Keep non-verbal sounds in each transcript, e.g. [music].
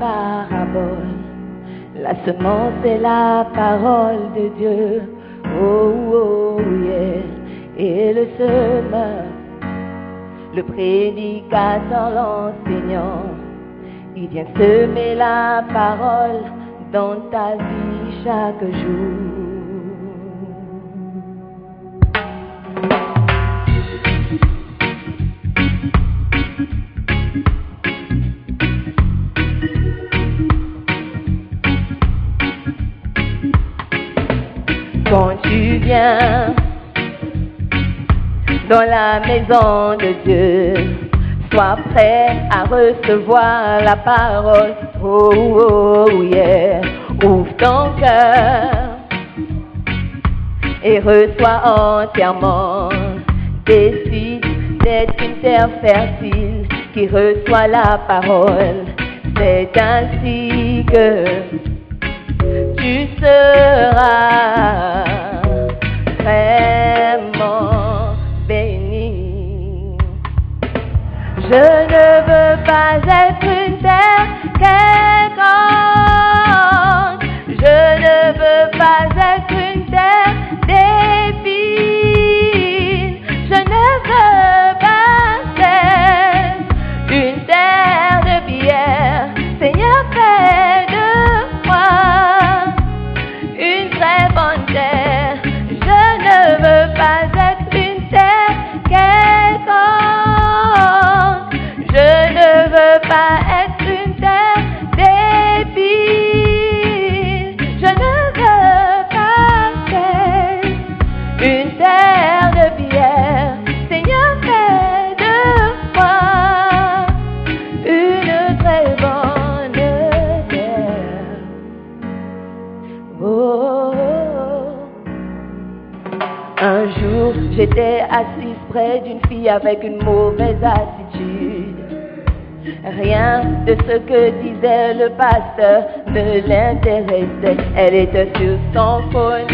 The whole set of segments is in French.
Parabole. La semence est la parole de Dieu. Oh, oh, yeah. Et le semeur, le prédicateur, l'enseignant, il vient semer la parole dans ta vie chaque jour. Dans la maison de Dieu. Sois prêt à recevoir la parole. Oh, oh, yeah. Ouvre ton cœur et reçois entièrement. Décide d'être une terre fertile qui reçoit la parole. C'est ainsi que avec une mauvaise attitude. Rien de ce que disait le pasteur ne l'intéressait. Elle était sur son phone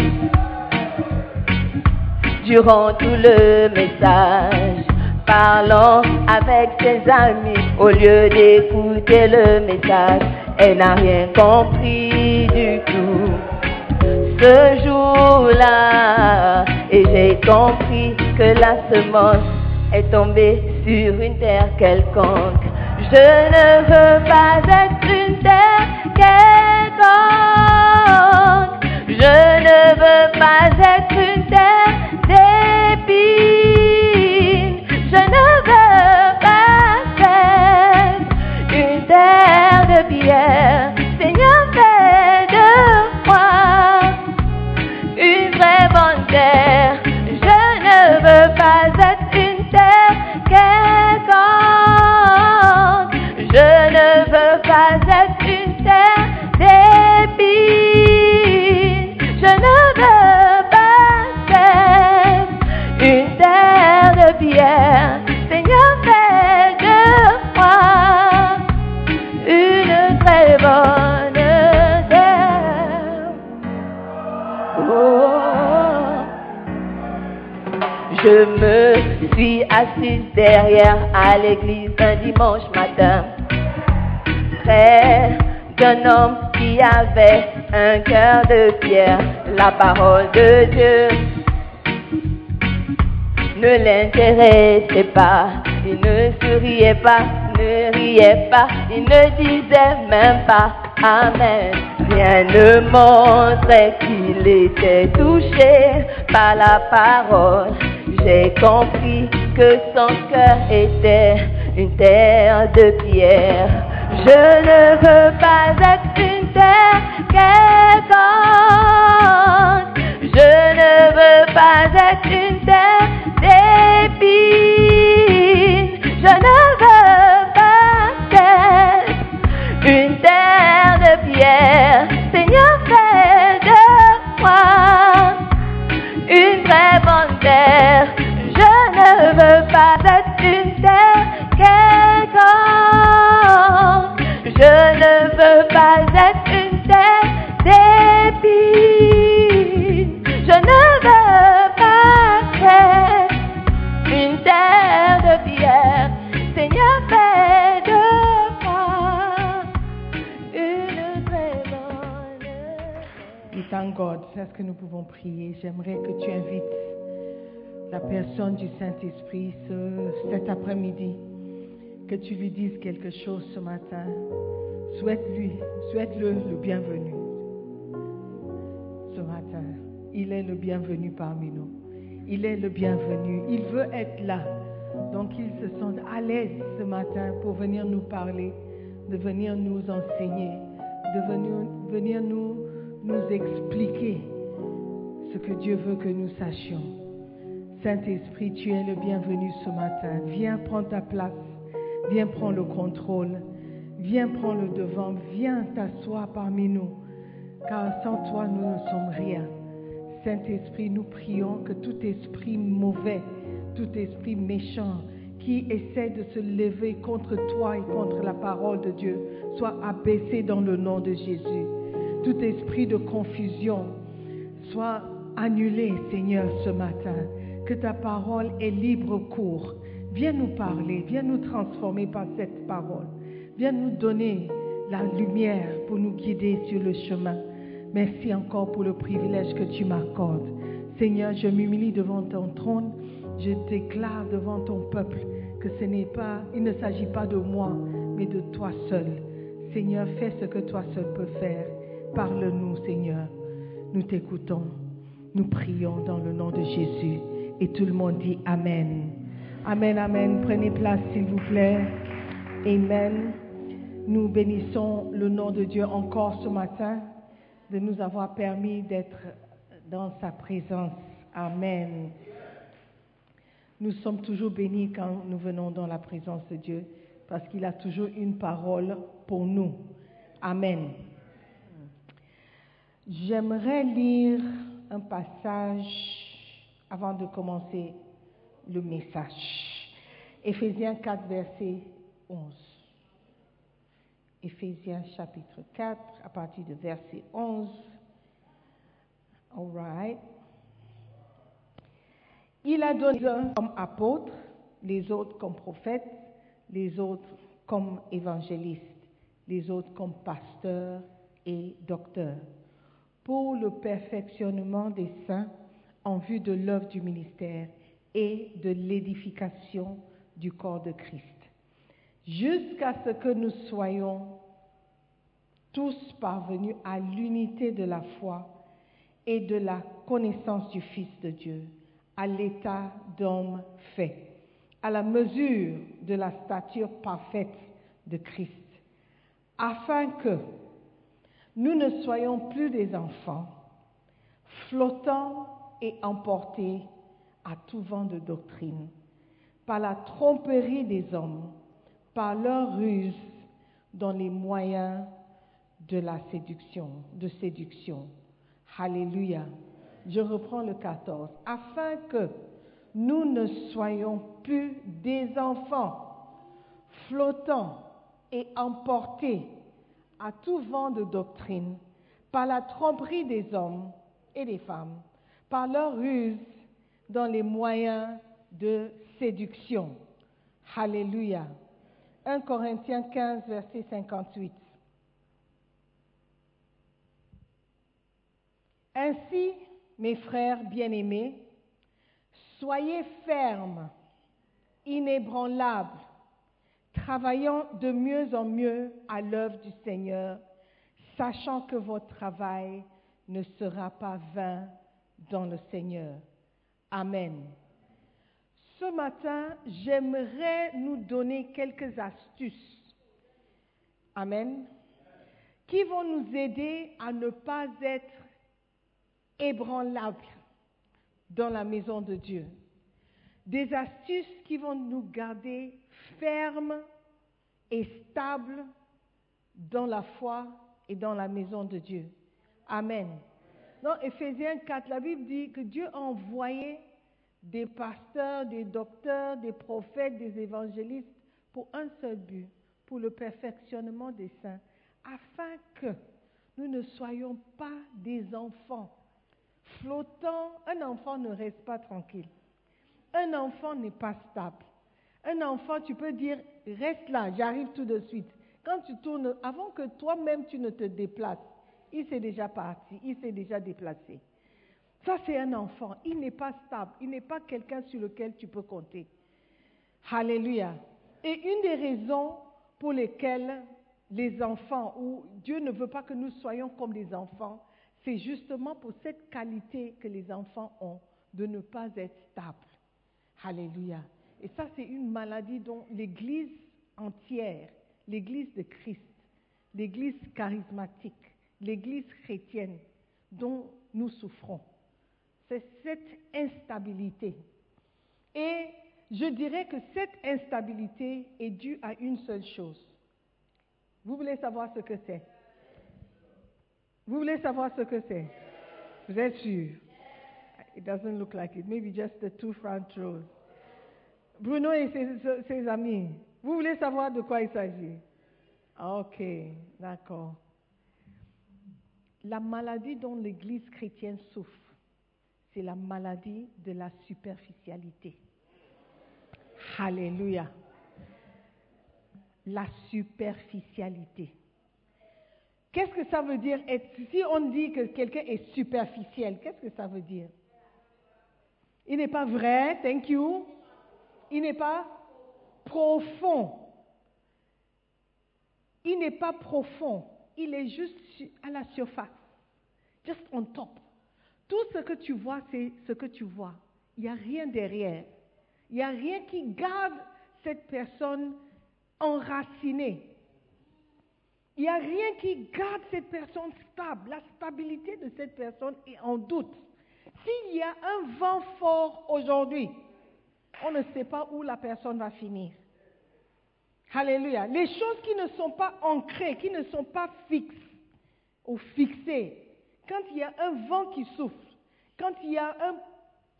durant tout le message, parlant avec ses amis au lieu d'écouter le message. Elle n'a rien compris du tout ce jour-là et j'ai compris que la semence est tombée sur une terre quelconque. Je ne veux pas être une terre quelconque. Je ne veux pas être une terre l'église un dimanche matin, près d'un homme qui avait un cœur de pierre, la parole de Dieu ne l'intéressait pas. Il ne souriait pas, ne riait pas, il ne disait même pas Amen. Rien ne montrait qu'il était touché par la parole. J'ai compris que son cœur était une terre de pierre. Je ne veux pas être une terre quelconque. Je ne veux pas être une terre d'épines. Je ne veux prier. J'aimerais que tu invites la personne du Saint-Esprit ce- cet après-midi, que tu lui dises quelque chose ce matin. Souhaite-lui, souhaite-le le bienvenu ce matin. Il est le bienvenu parmi nous. Il est le bienvenu. Il veut être là. Donc il se sent à l'aise ce matin pour venir nous parler, de venir nous enseigner, de venir, venir nous, nous expliquer que Dieu veut que nous sachions. Saint-Esprit, tu es le bienvenu ce matin. Viens prendre ta place. Viens prendre le contrôle. Viens prendre le devant. Viens t'asseoir parmi nous. Car sans toi, nous ne sommes rien. Saint-Esprit, nous prions que tout esprit mauvais, tout esprit méchant qui essaie de se lever contre toi et contre la parole de Dieu soit abaissé dans le nom de Jésus. Tout esprit de confusion soit annulé, Seigneur, ce matin. Que ta parole ait libre cours. Viens nous parler, viens nous transformer par cette parole. Viens nous donner la lumière pour nous guider sur le chemin. Merci encore pour le privilège que tu m'accordes. Seigneur, je m'humilie devant ton trône. Je déclare devant ton peuple que ce n'est pas, il ne s'agit pas de moi, mais de toi seul. Seigneur, fais ce que toi seul peux faire. Parle-nous, Seigneur. Nous t'écoutons. Nous prions dans le nom de Jésus. Et tout le monde dit Amen. Amen, Amen. Prenez place, s'il vous plaît. Amen. Nous bénissons le nom de Dieu encore ce matin de nous avoir permis d'être dans sa présence. Amen. Nous sommes toujours bénis quand nous venons dans la présence de Dieu parce qu'il a toujours une parole pour nous. Amen. J'aimerais lire un passage avant de commencer le message. Éphésiens 4, verset 11. Éphésiens chapitre 4, à partir de verset 11. All right. Il a donné les uns comme apôtres, les autres comme prophètes, les autres comme évangélistes, les autres comme pasteurs et docteurs, pour le perfectionnement des saints en vue de l'œuvre du ministère et de l'édification du corps de Christ, jusqu'à ce que nous soyons tous parvenus à l'unité de la foi et de la connaissance du Fils de Dieu, à l'état d'homme fait, à la mesure de la stature parfaite de Christ, afin que nous ne soyons plus des enfants, flottants et emportés à tout vent de doctrine, par la tromperie des hommes, par leur ruse dans les moyens de la séduction, de séduction. Alléluia. Je reprends le 14. Afin que nous ne soyons plus des enfants flottants et emportés à tout vent de doctrine par la tromperie des hommes et des femmes, par leur ruse dans les moyens de séduction. Alléluia. 1 Corinthiens 15, verset 58. Ainsi, mes frères bien-aimés, Soyez fermes, inébranlables, travaillant de mieux en mieux à l'œuvre du Seigneur, sachant que votre travail ne sera pas vain dans le Seigneur. Amen. Ce matin, j'aimerais nous donner quelques astuces. Amen. Qui vont nous aider à ne pas être ébranlables dans la maison de Dieu. Des astuces qui vont nous garder fermes et stables dans la foi et dans la maison de Dieu. Amen. Dans Éphésiens 4, la Bible dit que Dieu a envoyé des pasteurs, des docteurs, des prophètes, des évangélistes pour un seul but, pour le perfectionnement des saints, afin que nous ne soyons pas des enfants flottants. Un enfant ne reste pas tranquille. Un enfant n'est pas stable. Un enfant, tu peux dire, reste là, j'arrive tout de suite. Quand tu tournes, avant que toi-même tu ne te déplaces, il s'est déjà parti, il s'est déjà déplacé. Ça, c'est un enfant. Il n'est pas stable. Il n'est pas quelqu'un sur lequel tu peux compter. Alléluia. Et une des raisons pour lesquelles les enfants, ou Dieu ne veut pas que nous soyons comme des enfants, c'est justement pour cette qualité que les enfants ont de ne pas être stables. Alléluia. Et ça, c'est une maladie dont l'Église entière, l'Église de Christ, l'Église charismatique, l'Église chrétienne dont nous souffrons. C'est cette instabilité. Et je dirais que cette instabilité est due à une seule chose. Vous voulez savoir ce que c'est? Vous voulez savoir ce que c'est? Vous êtes sûr? It doesn't look like it. Maybe just the two front rows. Bruno et ses, amis, vous voulez savoir de quoi il s'agit? Ok, d'accord. La maladie dont l'Église chrétienne souffre, c'est la maladie de la superficialité. Alléluia. La superficialité. Qu'est-ce que ça veut dire? Si on dit que quelqu'un est superficiel, qu'est-ce que ça veut dire? Il n'est pas vrai, thank you. Il n'est pas profond. Il n'est pas profond. Il est juste à la surface. Just on top. Tout ce que tu vois, c'est ce que tu vois. Il n'y a rien derrière. Il n'y a rien qui garde cette personne enracinée. Il n'y a rien qui garde cette personne stable. La stabilité de cette personne est en doute. S'il y a un vent fort aujourd'hui, on ne sait pas où la personne va finir. Alléluia. Les choses qui ne sont pas ancrées, qui ne sont pas fixes ou fixées, quand il y a un vent qui souffle, quand il y a un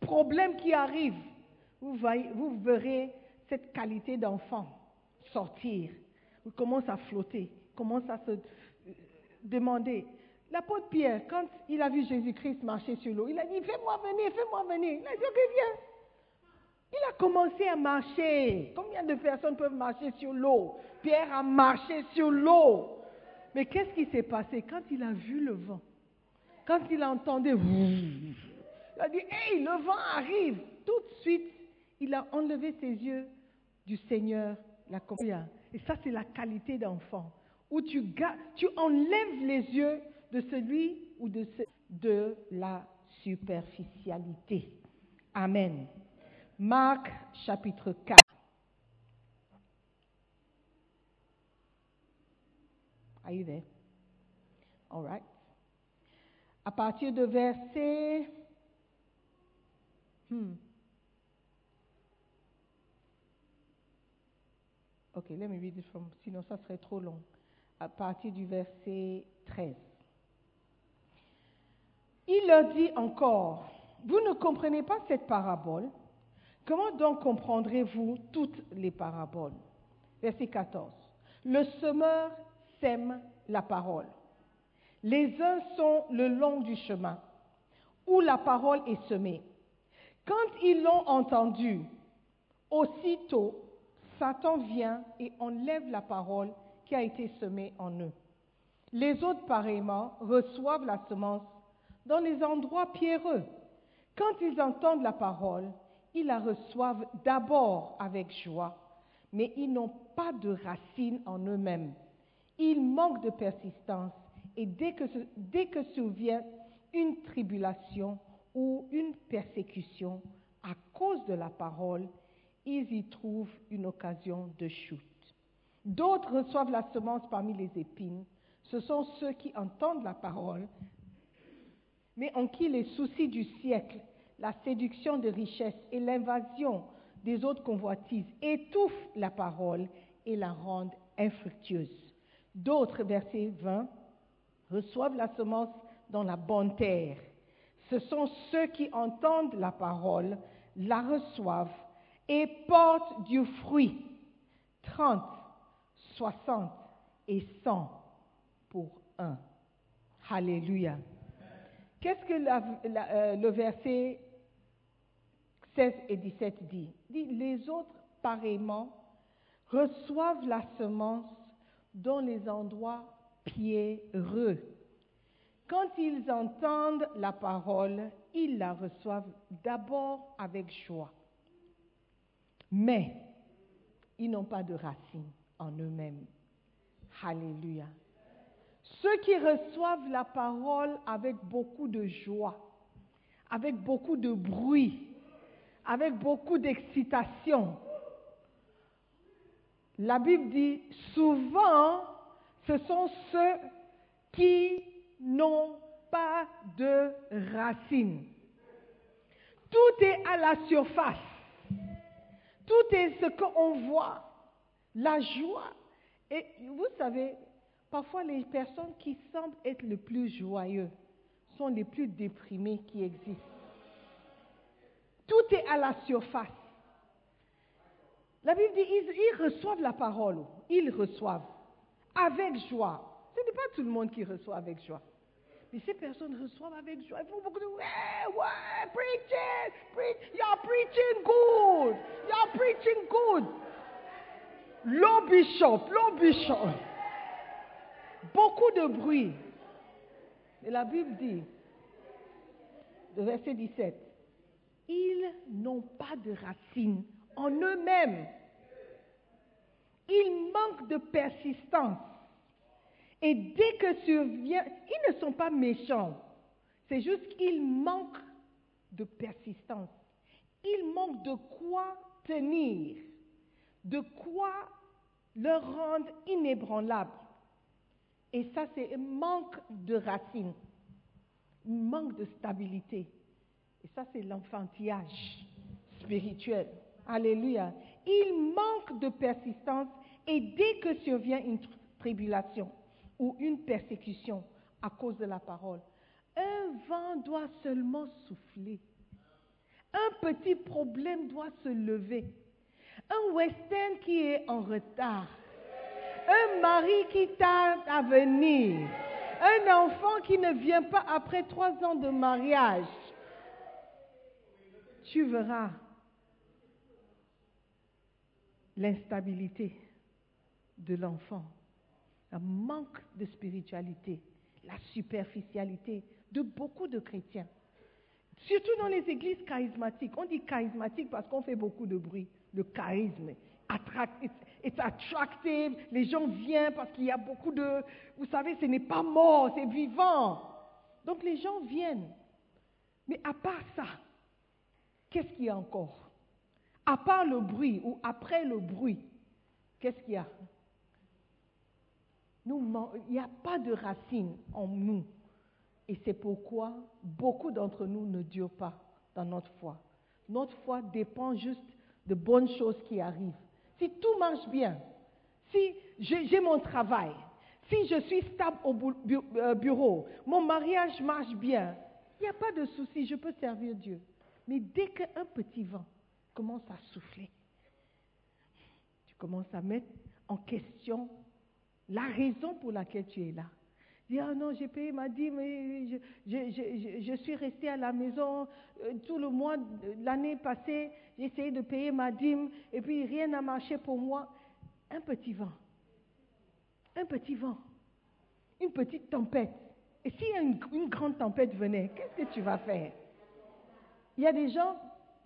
problème qui arrive, vous, verrez cette qualité d'enfant sortir. Vous commencez à flotter, commence à se demander. L'apôtre Pierre, quand il a vu Jésus-Christ marcher sur l'eau, il a dit, fais-moi venir, fais-moi venir. Il a dit, ok, viens. Il a commencé à marcher. Combien de personnes peuvent marcher sur l'eau? Pierre a marché sur l'eau. Mais qu'est-ce qui s'est passé? Quand il a vu le vent Quand il a entendu, il a dit, hey, le vent arrive. Tout de suite, il a enlevé ses yeux du Seigneur, la Et ça, c'est la qualité d'enfant. Où tu, enlèves les yeux de celui ou de, de la superficialité. Amen. Marc chapitre 4. Are you there? All right. À partir de verset. Hmm. Ok, let me read it from, sinon ça serait trop long. À partir du verset 13. Il leur dit encore, vous ne comprenez pas cette parabole Comment donc comprendrez-vous toutes les paraboles? Verset 14. Le semeur sème la parole. Les uns sont le long du chemin où la parole est semée. Quand ils l'ont entendu, aussitôt, Satan vient et enlève la parole qui a été semée en eux. Les autres, pareillement, reçoivent la semence dans les endroits pierreux. Quand ils entendent la parole, ils la reçoivent d'abord avec joie, mais ils n'ont pas de racines en eux-mêmes. Ils manquent de persistance et dès que, dès que survient une tribulation ou une persécution à cause de la parole, ils y trouvent une occasion de chute. D'autres reçoivent la semence parmi les épines. Ce sont ceux qui entendent la parole, mais en qui les soucis du siècle, la séduction de richesses et l'invasion des autres convoitises étouffent la parole et la rendent infructueuse. D'autres, verset 20, reçoivent la semence dans la bonne terre. Ce sont ceux qui entendent la parole, la reçoivent et portent du fruit. 30, 60 et 100 pour un. Alléluia. Qu'est-ce que euh, le verset 16 et 17 dit les autres, pareillement, reçoivent la semence dans les endroits pierreux. Quand ils entendent la parole, ils la reçoivent d'abord avec joie. Mais ils n'ont pas de racines en eux-mêmes. Alléluia. Ceux qui reçoivent la parole avec beaucoup de joie, avec beaucoup de bruit, avec beaucoup d'excitation, la Bible dit souvent, ce sont ceux qui n'ont pas de racines. Tout est à la surface. Tout est ce qu'on voit. La joie. Et vous savez, parfois les personnes qui semblent être les plus joyeux sont les plus déprimées qui existent. Tout est à la surface. La Bible dit, ils, reçoivent la parole. Ils reçoivent avec joie. Ce n'est pas tout le monde qui reçoit avec joie. Mais ces personnes reçoivent avec joie. Ils font beaucoup de ouais, ouais, preaching, preach, you're preaching good, you're preaching good. Low bishop, low bishop. Beaucoup de bruit. Et la Bible dit, le verset 17, ils n'ont pas de racines en eux-mêmes. Ils manquent de persistance. Et dès que survient, ils ne sont pas méchants. C'est juste qu'ils manquent de persistance. Ils manquent de quoi tenir, de quoi leur rendre inébranlable. Et ça, c'est un manque de racines, un manque de stabilité. Et ça, c'est l'enfantillage spirituel. Alléluia. Il manque de persistance et dès que survient une tribulation ou une persécution à cause de la parole, un vent doit seulement souffler. Un petit problème doit se lever. Un western qui est en retard. Un mari qui tarde à venir. Un enfant qui ne vient pas après trois ans de mariage. Tu verras l'instabilité de l'enfant, un manque de spiritualité, la superficialité de beaucoup de chrétiens. Surtout dans les églises charismatiques. On dit charismatique parce qu'on fait beaucoup de bruit. Le charisme, c'est attractive, les gens viennent parce qu'il y a beaucoup de... Vous savez, ce n'est pas mort, c'est vivant. Donc les gens viennent. Mais à part ça, qu'est-ce qu'il y a encore? À part le bruit ou après le bruit, qu'est-ce qu'il y a? Il n'y a pas de racine en nous. Et c'est pourquoi beaucoup d'entre nous ne durent pas dans notre foi. Notre foi dépend juste de bonnes choses qui arrivent. Si tout marche bien, si j'ai mon travail, si je suis stable au euh, bureau, mon mariage marche bien, il n'y a pas de souci, je peux servir Dieu. Mais dès qu'un petit vent, commences à souffler. Tu commences à mettre en question la raison pour laquelle tu es là. Dis, ah non, j'ai payé ma dîme, je, je, je, suis resté à la maison euh, tout le mois, l'année passée, j'ai essayé de payer ma dîme et puis rien n'a marché pour moi. Un petit vent, un petit vent, une petite tempête. Et si une grande tempête venait, qu'est-ce que tu vas faire? Il y a des gens,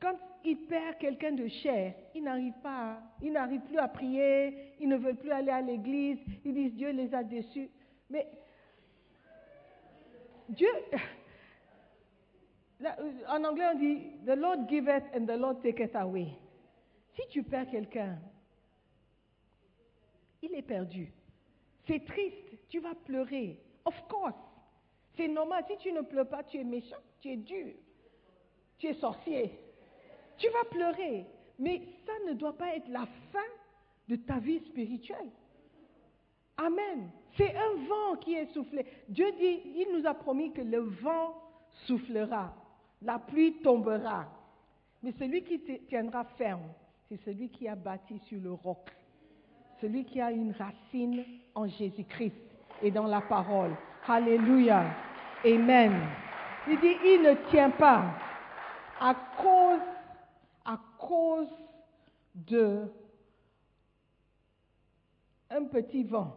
quand il perd quelqu'un de cher, il n'arrive pas, à- il n'arrive plus à prier, ils ne veulent plus aller à l'église, ils disent Dieu les a déçus. Mais Dieu, [laughs] euh, en anglais on dit The Lord giveth and the Lord taketh away. Si tu perds quelqu'un, il est perdu. C'est triste, tu vas pleurer. Of course. C'est normal. Si tu ne pleures pas, tu es méchant, tu es dur, tu es sorcier. Tu vas pleurer. Mais ça ne doit pas être la fin de ta vie spirituelle. Amen. C'est un vent qui est soufflé. Dieu dit, il nous a promis que le vent soufflera, la pluie tombera. Mais celui qui tiendra ferme, c'est celui qui a bâti sur le roc celui qui a une racine en Jésus-Christ et dans la parole. Alléluia. Amen. Il dit, il ne tient pas à cause, à de un petit vent.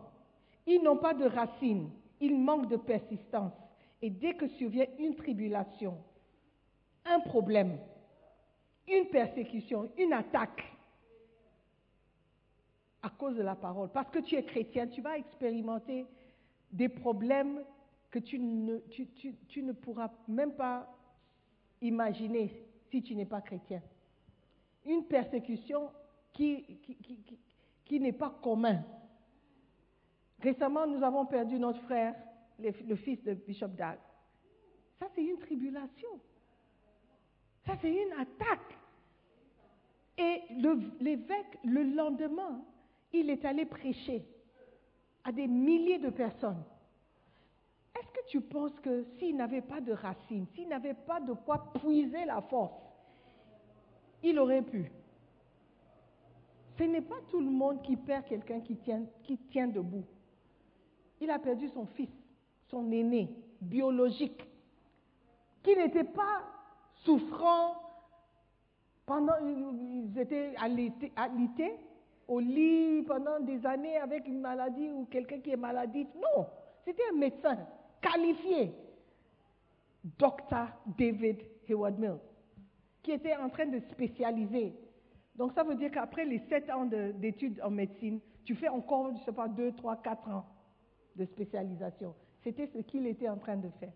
Ils n'ont pas de racine, ils manquent de persistance. Et dès que survient une tribulation, un problème, une persécution, une attaque, à cause de la parole. Parce que tu es chrétien, tu vas expérimenter des problèmes que tu ne pourras même pas imaginer si tu n'es pas chrétien. Une persécution qui, n'est pas commun. Récemment, nous avons perdu notre frère, le, fils de Bishop Dag. Ça, c'est une tribulation. Ça, c'est une attaque. Et l'évêque, le lendemain, il est allé prêcher à des milliers de personnes. Tu penses que s'il n'avait pas de racines, s'il n'avait pas de quoi puiser la force, il aurait pu Ce n'est pas tout le monde qui perd quelqu'un qui tient, qui tient debout. Il a perdu son fils, son aîné, biologique, qui n'était pas souffrant pendant, ils étaient alités, alités au lit pendant des années avec une maladie ou quelqu'un qui est maladif. Non, c'était un médecin qualifié, Dr. David Hayward Mills, qui était en train de spécialiser. Donc ça veut dire qu'après les sept ans de- d'études en médecine, tu fais encore, je ne sais pas, deux, trois, quatre ans de spécialisation. C'était ce qu'il était en train de faire.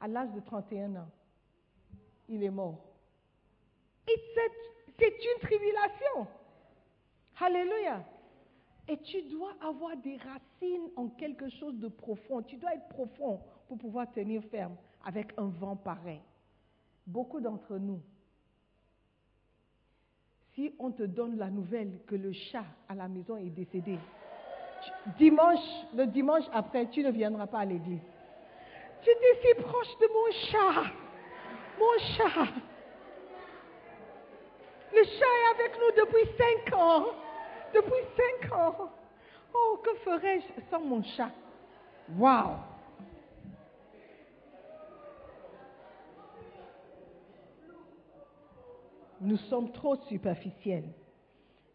À l'âge de 31 ans, il est mort. C'est une tribulation. Alléluia. Et tu dois avoir des racines en quelque chose de profond. Tu dois être profond pour pouvoir tenir ferme avec un vent pareil. Beaucoup d'entre nous, si on te donne la nouvelle que le chat à la maison est décédé, dimanche, le dimanche après, tu ne viendras pas à l'église. Tu étais si proche de mon chat. Mon chat. Le chat est avec nous depuis cinq ans. Depuis cinq ans. Oh, que ferais-je sans mon chat? Wow! Nous sommes trop superficiels.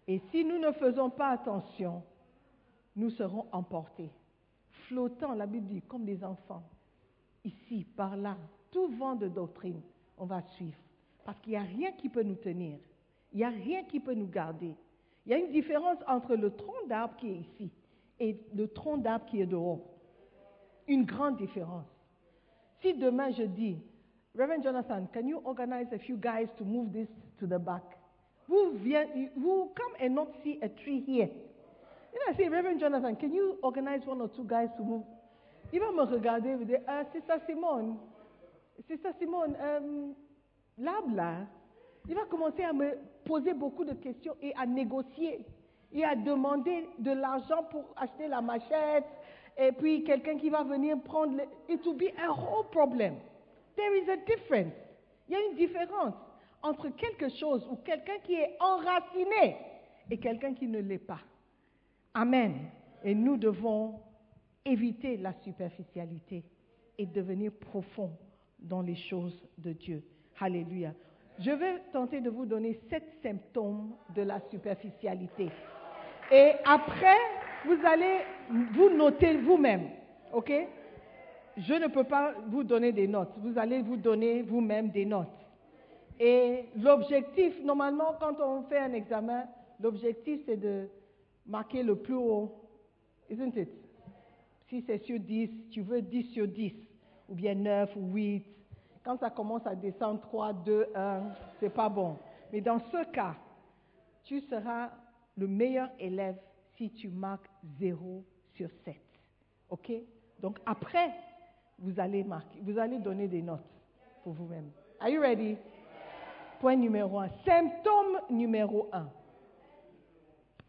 Et si nous ne faisons pas attention, nous serons emportés, flottant, la Bible dit, comme des enfants, ici, par là, tout vent de doctrine, on va suivre. Parce qu'il n'y a rien qui peut nous tenir. Il n'y a rien qui peut nous garder. Il y a une différence entre le tronc d'arbre qui est ici et le tronc d'arbre qui est dehors. Une grande différence. Si demain je dis, Reverend Jonathan, can you organize a few guys to move this to the back? Vous come and not see a tree here. And I say, Reverend Jonathan, can you organize one or two guys to move? Il va me regarder et me dire, c'est ça Simone. Ça Simone. Euh, l'arbre là, il va commencer à me poser beaucoup de questions et à négocier et à demander de l'argent pour acheter la machette et puis quelqu'un qui va venir prendre le... It will be a whole problem. There is a difference. Il y a une différence entre quelque chose ou quelqu'un qui est enraciné et quelqu'un qui ne l'est pas. Amen. Et nous devons éviter la superficialité et devenir profond dans les choses de Dieu. Alléluia. Je vais tenter de vous donner sept symptômes de la superficialité. Et après, vous allez vous noter vous-même. OK? Je ne peux pas vous donner des notes. Vous allez vous donner vous-même des notes. Et l'objectif, normalement, quand on fait un examen, l'objectif, c'est de marquer le plus haut. Isn't it? Si c'est sur 10, tu veux 10 sur 10, ou bien 9 ou 8. Quand ça commence à descendre 3, 2, 1, c'est pas bon. Mais dans ce cas, tu seras le meilleur élève si tu marques 0 sur 7. OK? Donc après, vous allez marquer, vous allez donner des notes pour vous-même. Are you ready? Point numéro 1. Symptôme numéro 1.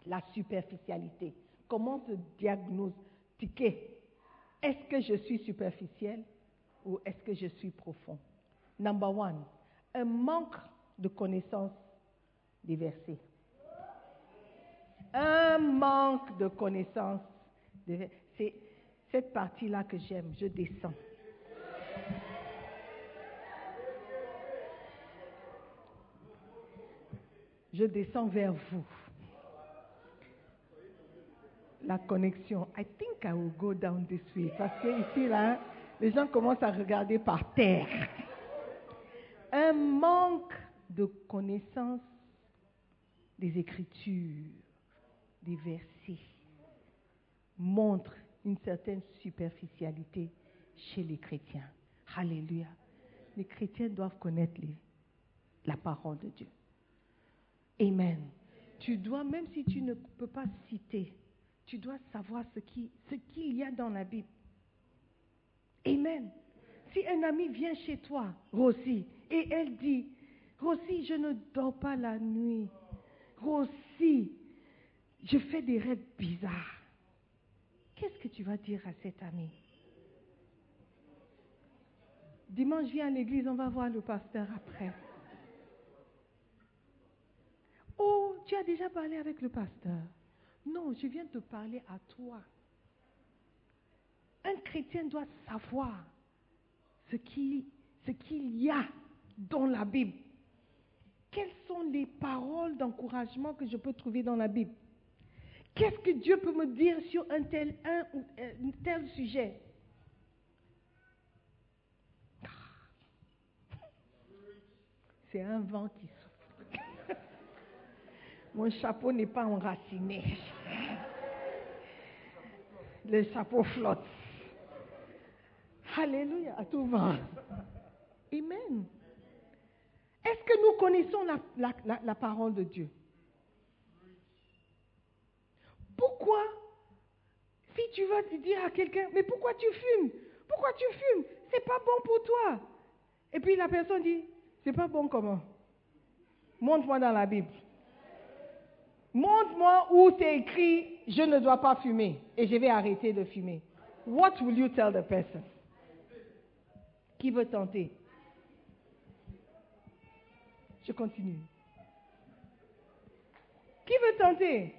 La superficialité. Comment te diagnostiquer? Est-ce que je suis superficiel ou est-ce que je suis profond? Number one, un manque de connaissance des versets. Un manque de connaissance. des- C'est cette partie-là que j'aime. Je descends. Je descends vers vous. La connexion. I think I will go down this way. Parce que ici, là, les gens commencent à regarder par terre. Un manque de connaissance des Écritures, des versets, montre une certaine superficialité chez les chrétiens. Alléluia. Les chrétiens doivent connaître la parole de Dieu. Amen. Tu dois, même si tu ne peux pas citer, tu dois savoir ce qu'il y a dans la Bible. Amen. Si un ami vient chez toi, Rossi, et elle dit, Rossi, je ne dors pas la nuit. Rossi, je fais des rêves bizarres. Qu'est-ce que tu vas dire à cet ami? Dimanche, viens à l'église, on va voir le pasteur après. Oh, tu as déjà parlé avec le pasteur? Non, je viens te parler à toi. Un chrétien doit savoir ce qu'il y a dans la Bible. Quelles sont les paroles d'encouragement que je peux trouver dans la Bible? Qu'est-ce que Dieu peut me dire sur un tel, un, un tel sujet? C'est un vent qui souffle. [laughs] Mon chapeau n'est pas enraciné. [laughs] Le chapeau flotte. Alléluia, à tout vent. Amen. Est-ce que nous connaissons la, la- la- la parole de Dieu? Pourquoi, si tu vas dire à quelqu'un, mais pourquoi tu fumes? Pourquoi tu fumes? C'est pas bon pour toi. Et puis la personne dit, c'est pas bon comment? Montre-moi dans la Bible. Montre-moi où c'est écrit, je ne dois pas fumer et je vais arrêter de fumer. What will you tell the person? Qui veut tenter? Je continue. Qui veut tenter?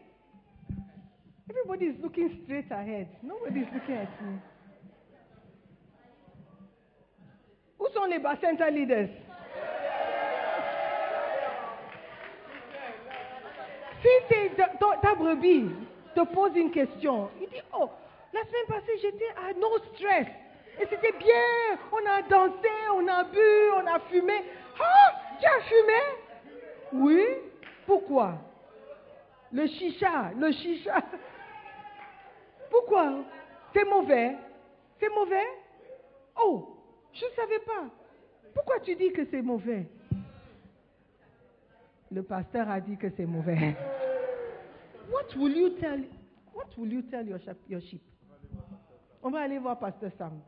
Everybody is looking straight ahead. Nobody is looking at me. Où sont les Bacenta leaders? Si ta brebis te pose une question, il dit Oh, la semaine passée j'étais à no stress. Et c'était bien, on a dansé, on a bu, on a fumé. Ah, tu as fumé? Oui. Pourquoi? Le chicha, le chicha. Pourquoi? C'est mauvais. C'est mauvais? Oh, je ne savais pas. Pourquoi tu dis que c'est mauvais? Le pasteur a dit que c'est mauvais. What will you tell, what will you tell your, your sheep? On va aller voir Pasteur Sam.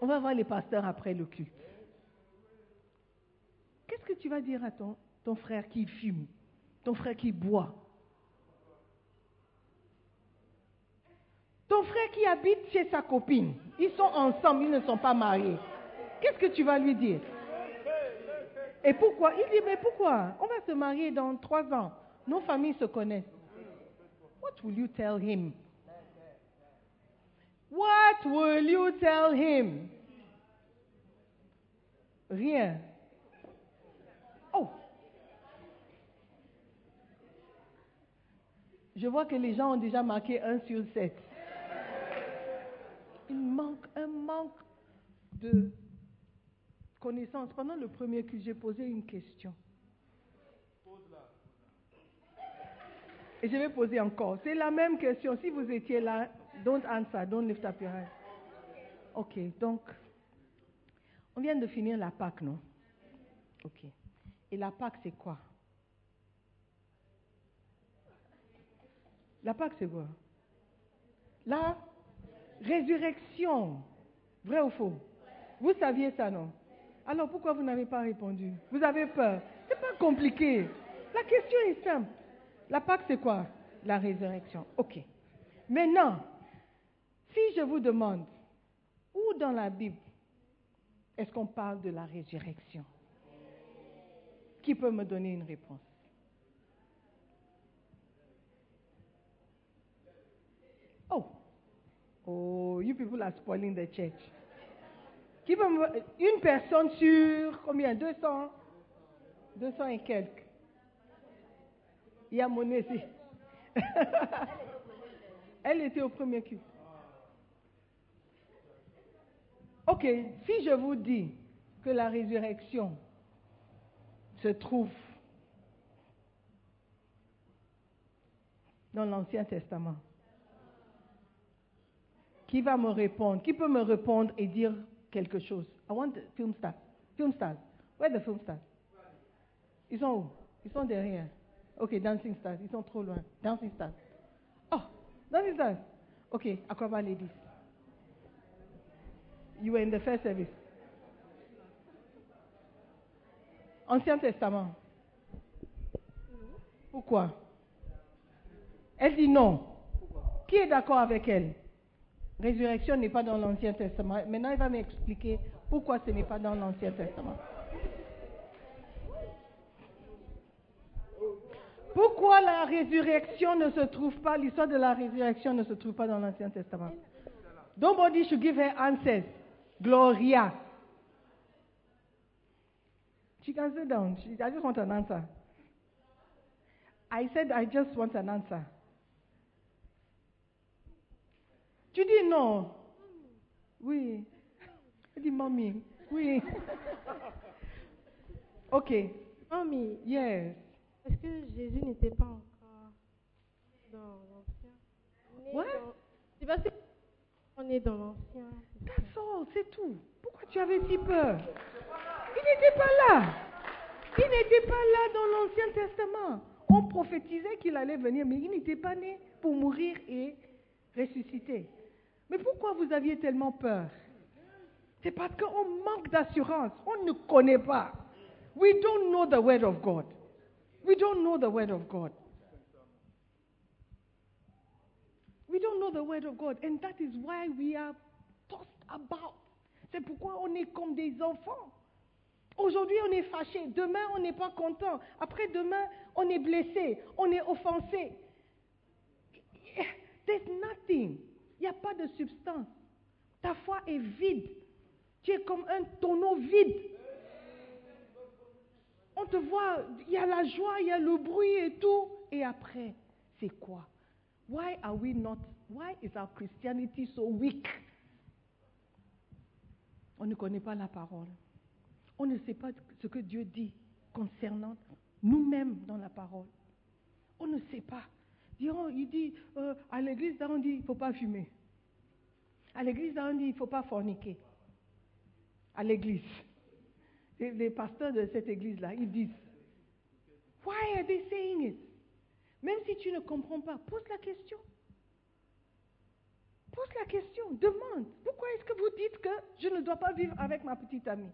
On va voir les pasteurs après le culte. Qu'est-ce que tu vas dire à ton, ton frère qui fume, ton frère qui boit, ton frère qui habite chez sa copine Ils sont ensemble, ils ne sont pas mariés. Qu'est-ce que tu vas lui dire? Et pourquoi? Il dit, mais pourquoi? On va se marier dans trois ans. Nos familles se connaissent. What will you tell him? What will you tell him? Rien. Oh. Je vois que les gens ont déjà marqué 1 sur 7. Il manque un manque de connaissance, pendant le premier culte, j'ai posé une question. Et je vais poser encore. C'est la même question. Si vous étiez là, don't answer, don't lift up your hand. Ok, donc, on vient de finir la Pâque, non? Ok. Et la Pâque, c'est quoi? La Pâque, c'est quoi? La résurrection. Vrai ou faux? Vous saviez ça, non? Alors pourquoi vous n'avez pas répondu? Vous avez peur? C'est pas compliqué. La question est simple. La Pâque, c'est quoi? La résurrection. Ok. Maintenant, si je vous demande, où dans la Bible est-ce qu'on parle de la résurrection? Qui peut me donner une réponse? Oh, oh, you people are spoiling the church. Qui peut me... Une personne sur combien? 200 200 et quelques. Il y a mon. [laughs] Elle était au premier culte. Ok, si je vous dis que la résurrection se trouve dans l'Ancien Testament, qui va me répondre Qui peut me répondre et dire quelque chose? I want the film stars. Film stars. Where the film stars? Ils sont où? Ils sont derrière. Ok, Dancing Stars. Ils sont trop loin. Dancing Stars. Oh, Dancing Stars. Ok, Aquaba Ladies. You were in the first service. Ancien Testament. Pourquoi? Elle dit non. Qui est d'accord avec elle? Résurrection n'est pas dans l'Ancien Testament. Maintenant, il va m'expliquer pourquoi ce n'est pas dans l'Ancien Testament. Pourquoi la résurrection ne se trouve pas, l'histoire de la résurrection ne se trouve pas dans l'Ancien Testament? Nobody should give her answers. Gloria. She can sit down. She, I just want an answer. I said, I just want an answer. Tu dis non. Oui. Elle dit mommy. Oui. [laughs] ok. Mamie, Yes. est-ce que Jésus n'était pas encore dans l'ancien? What? C'est parce qu'on est dans l'ancien. That's all, c'est tout. Pourquoi tu avais si peur? Il n'était pas là. Il n'était pas là dans l'Ancien Testament. On prophétisait qu'il allait venir, mais il n'était pas né pour mourir et ressusciter. Mais pourquoi vous aviez tellement peur? C'est parce qu'on manque d'assurance. On ne connaît pas. We don't know the word of God. We don't know the word of God. Know the word of God. And that is why we are tossed about. C'est pourquoi on est comme des enfants. Aujourd'hui, on est fâché. Demain, on n'est pas content. Après demain, on est blessé. On est offensé. There's nothing. Il n'y a pas de substance. Ta foi est vide. Tu es comme un tonneau vide. On te voit, il y a la joie, il y a le bruit et tout. Et après, c'est quoi? Why are we not, why is our Christianity so weak? On ne connaît pas la parole. On ne sait pas ce que Dieu dit concernant nous-mêmes dans la parole. On ne sait pas. Il dit, euh, à l'église, on dit, il ne faut pas fumer. À l'église, on dit, il ne faut pas forniquer. À l'église. Les pasteurs de cette église-là, ils disent, Why are they saying it? Même si tu ne comprends pas, pose la question. Pose la question, demande. Pourquoi est-ce que vous dites que je ne dois pas vivre avec ma petite amie?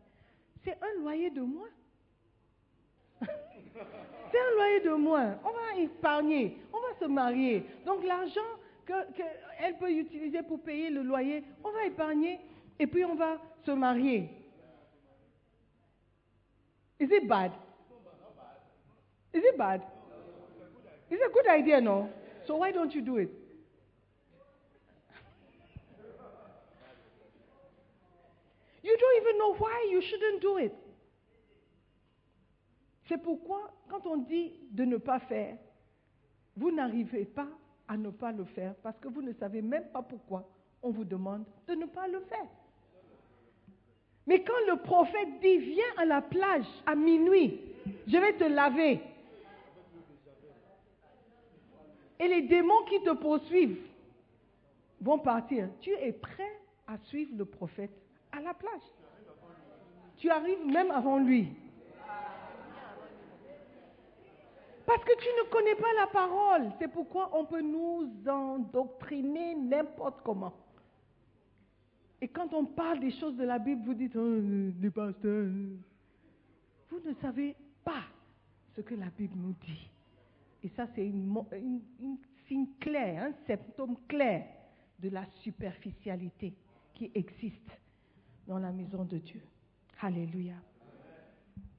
C'est un loyer de moins. [laughs] C'est un loyer de moins. On va épargner, on va se marier. Donc l'argent qu'elle peut utiliser pour payer le loyer, on va épargner et puis on va se marier. Is it bad? Is it bad? It's a good idea, no? So why don't you do it? You don't even know why you shouldn't do it. C'est pourquoi, quand on dit de ne pas faire, vous n'arrivez pas à ne pas le faire parce que vous ne savez même pas pourquoi on vous demande de ne pas le faire. Mais quand le prophète dit, viens à la plage à minuit, je vais te laver. Et les démons qui te poursuivent vont partir. Tu es prêt à suivre le prophète à la plage. Tu arrives même avant lui. Parce que tu ne connais pas la parole. C'est pourquoi on peut nous endoctriner n'importe comment. Et quand on parle des choses de la Bible, vous dites, oh, les pasteurs, vous ne savez pas ce que la Bible nous dit. Et ça, c'est une, signe clair, un symptôme clair de la superficialité qui existe dans la maison de Dieu. Alléluia.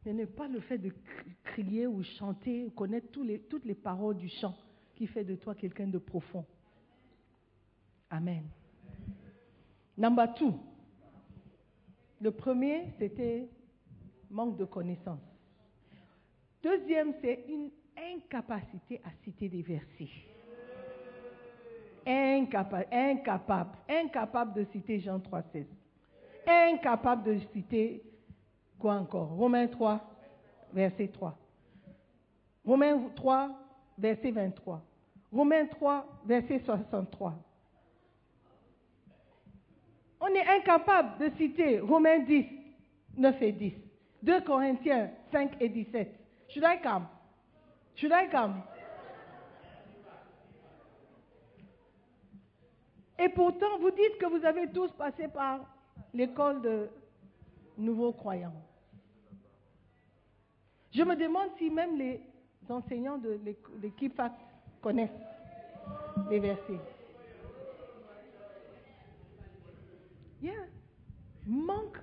Ce n'est pas le fait de crier ou chanter connaître toutes les paroles du chant qui fait de toi quelqu'un de profond. Amen. Number two. Le premier, c'était manque de connaissance. Deuxième, c'est une incapacité à citer des versets. Incapable, incapable, incapable de citer Jean 3,16. Incapable de citer quoi encore? Romains 3, verset 3. Romains 3, verset 23. Romains 3, verset 63. On est incapable de citer Romains 10, 9 et 10. 2 Corinthiens 5 et 17. Should I come? Should I come? Et pourtant, vous dites que vous avez tous passé par l'école de nouveaux croyants. Je me demande si même les enseignants de l'équipe connaissent les versets. Il y a manque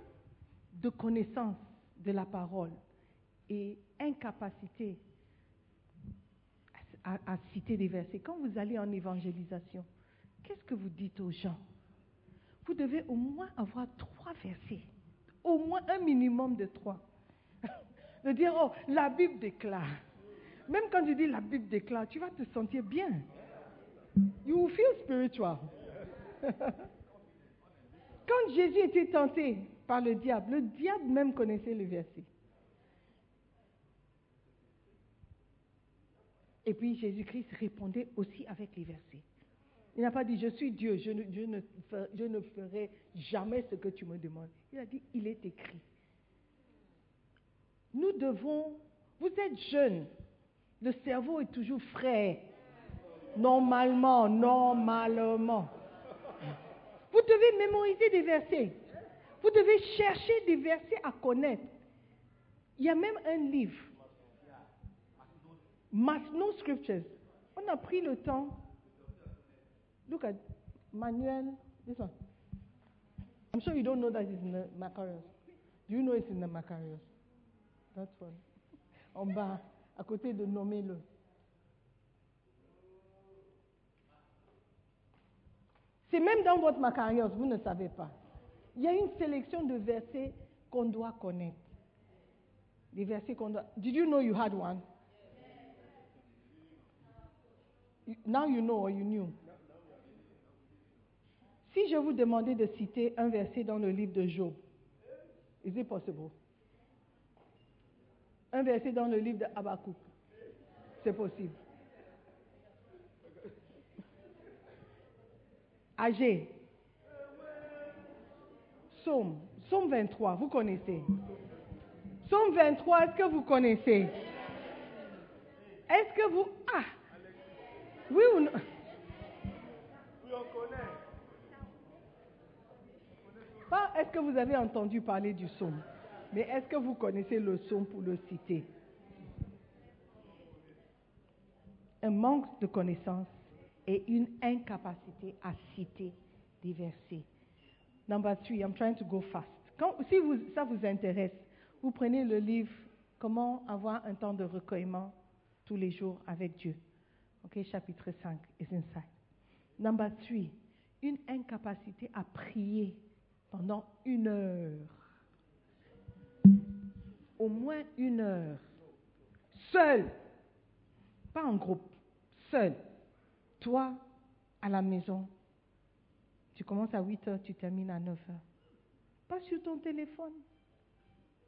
de connaissance de la parole et incapacité à, citer des versets. Quand vous allez en évangélisation, qu'est-ce que vous dites aux gens? Vous devez au moins avoir trois versets, au moins un minimum de trois. [laughs] de dire, oh, la Bible déclare. Même quand tu dis la Bible déclare, tu vas te sentir bien. You feel spiritual. [laughs] Quand Jésus était tenté par le diable, le diable même connaissait le verset. Et puis Jésus-Christ répondait aussi avec les versets. Il n'a pas dit, je suis Dieu, je ne, je ne ferai jamais ce que tu me demandes. Il a dit, il est écrit. Nous devons, vous êtes jeunes, le cerveau est toujours frais. Normalement, normalement. Vous devez mémoriser des versets. Vous devez chercher des versets à connaître. Il y a même un livre. No Scriptures. On a pris le temps. Look at Manuel. This one. I'm sure you don't know that it's in the Macarius. Do you know it's in the Macarius? That's one. En bas, à côté de nommer-le. C'est même dans votre Macarios, vous ne savez pas. Il y a une sélection de versets qu'on doit connaître. Des versets qu'on doit. Did you know you had one? Now you know or you knew. Si je vous demandais de citer un verset dans le livre de Job, is it possible? Un verset dans le livre de Habakkuk, c'est possible. Agé. Somme. Somme 23, vous connaissez. Somme 23, est-ce que vous connaissez? Est-ce que vous... Ah Oui ou non? Oui, on connaît. Pas est-ce que vous avez entendu parler du somme, mais est-ce que vous connaissez le somme pour le citer? Un manque de connaissance et une incapacité à citer des versets. Number three, I'm trying to go fast. si ça vous intéresse, vous prenez le livre Comment avoir un temps de recueillement tous les jours avec Dieu. Ok, chapitre 5 is inside. Number three, une incapacité à prier pendant une heure. Au moins une heure. Seul. Pas en groupe. Seul. Toi, à la maison, tu commences à 8 heures, tu termines à 9 heures. Pas sur ton téléphone.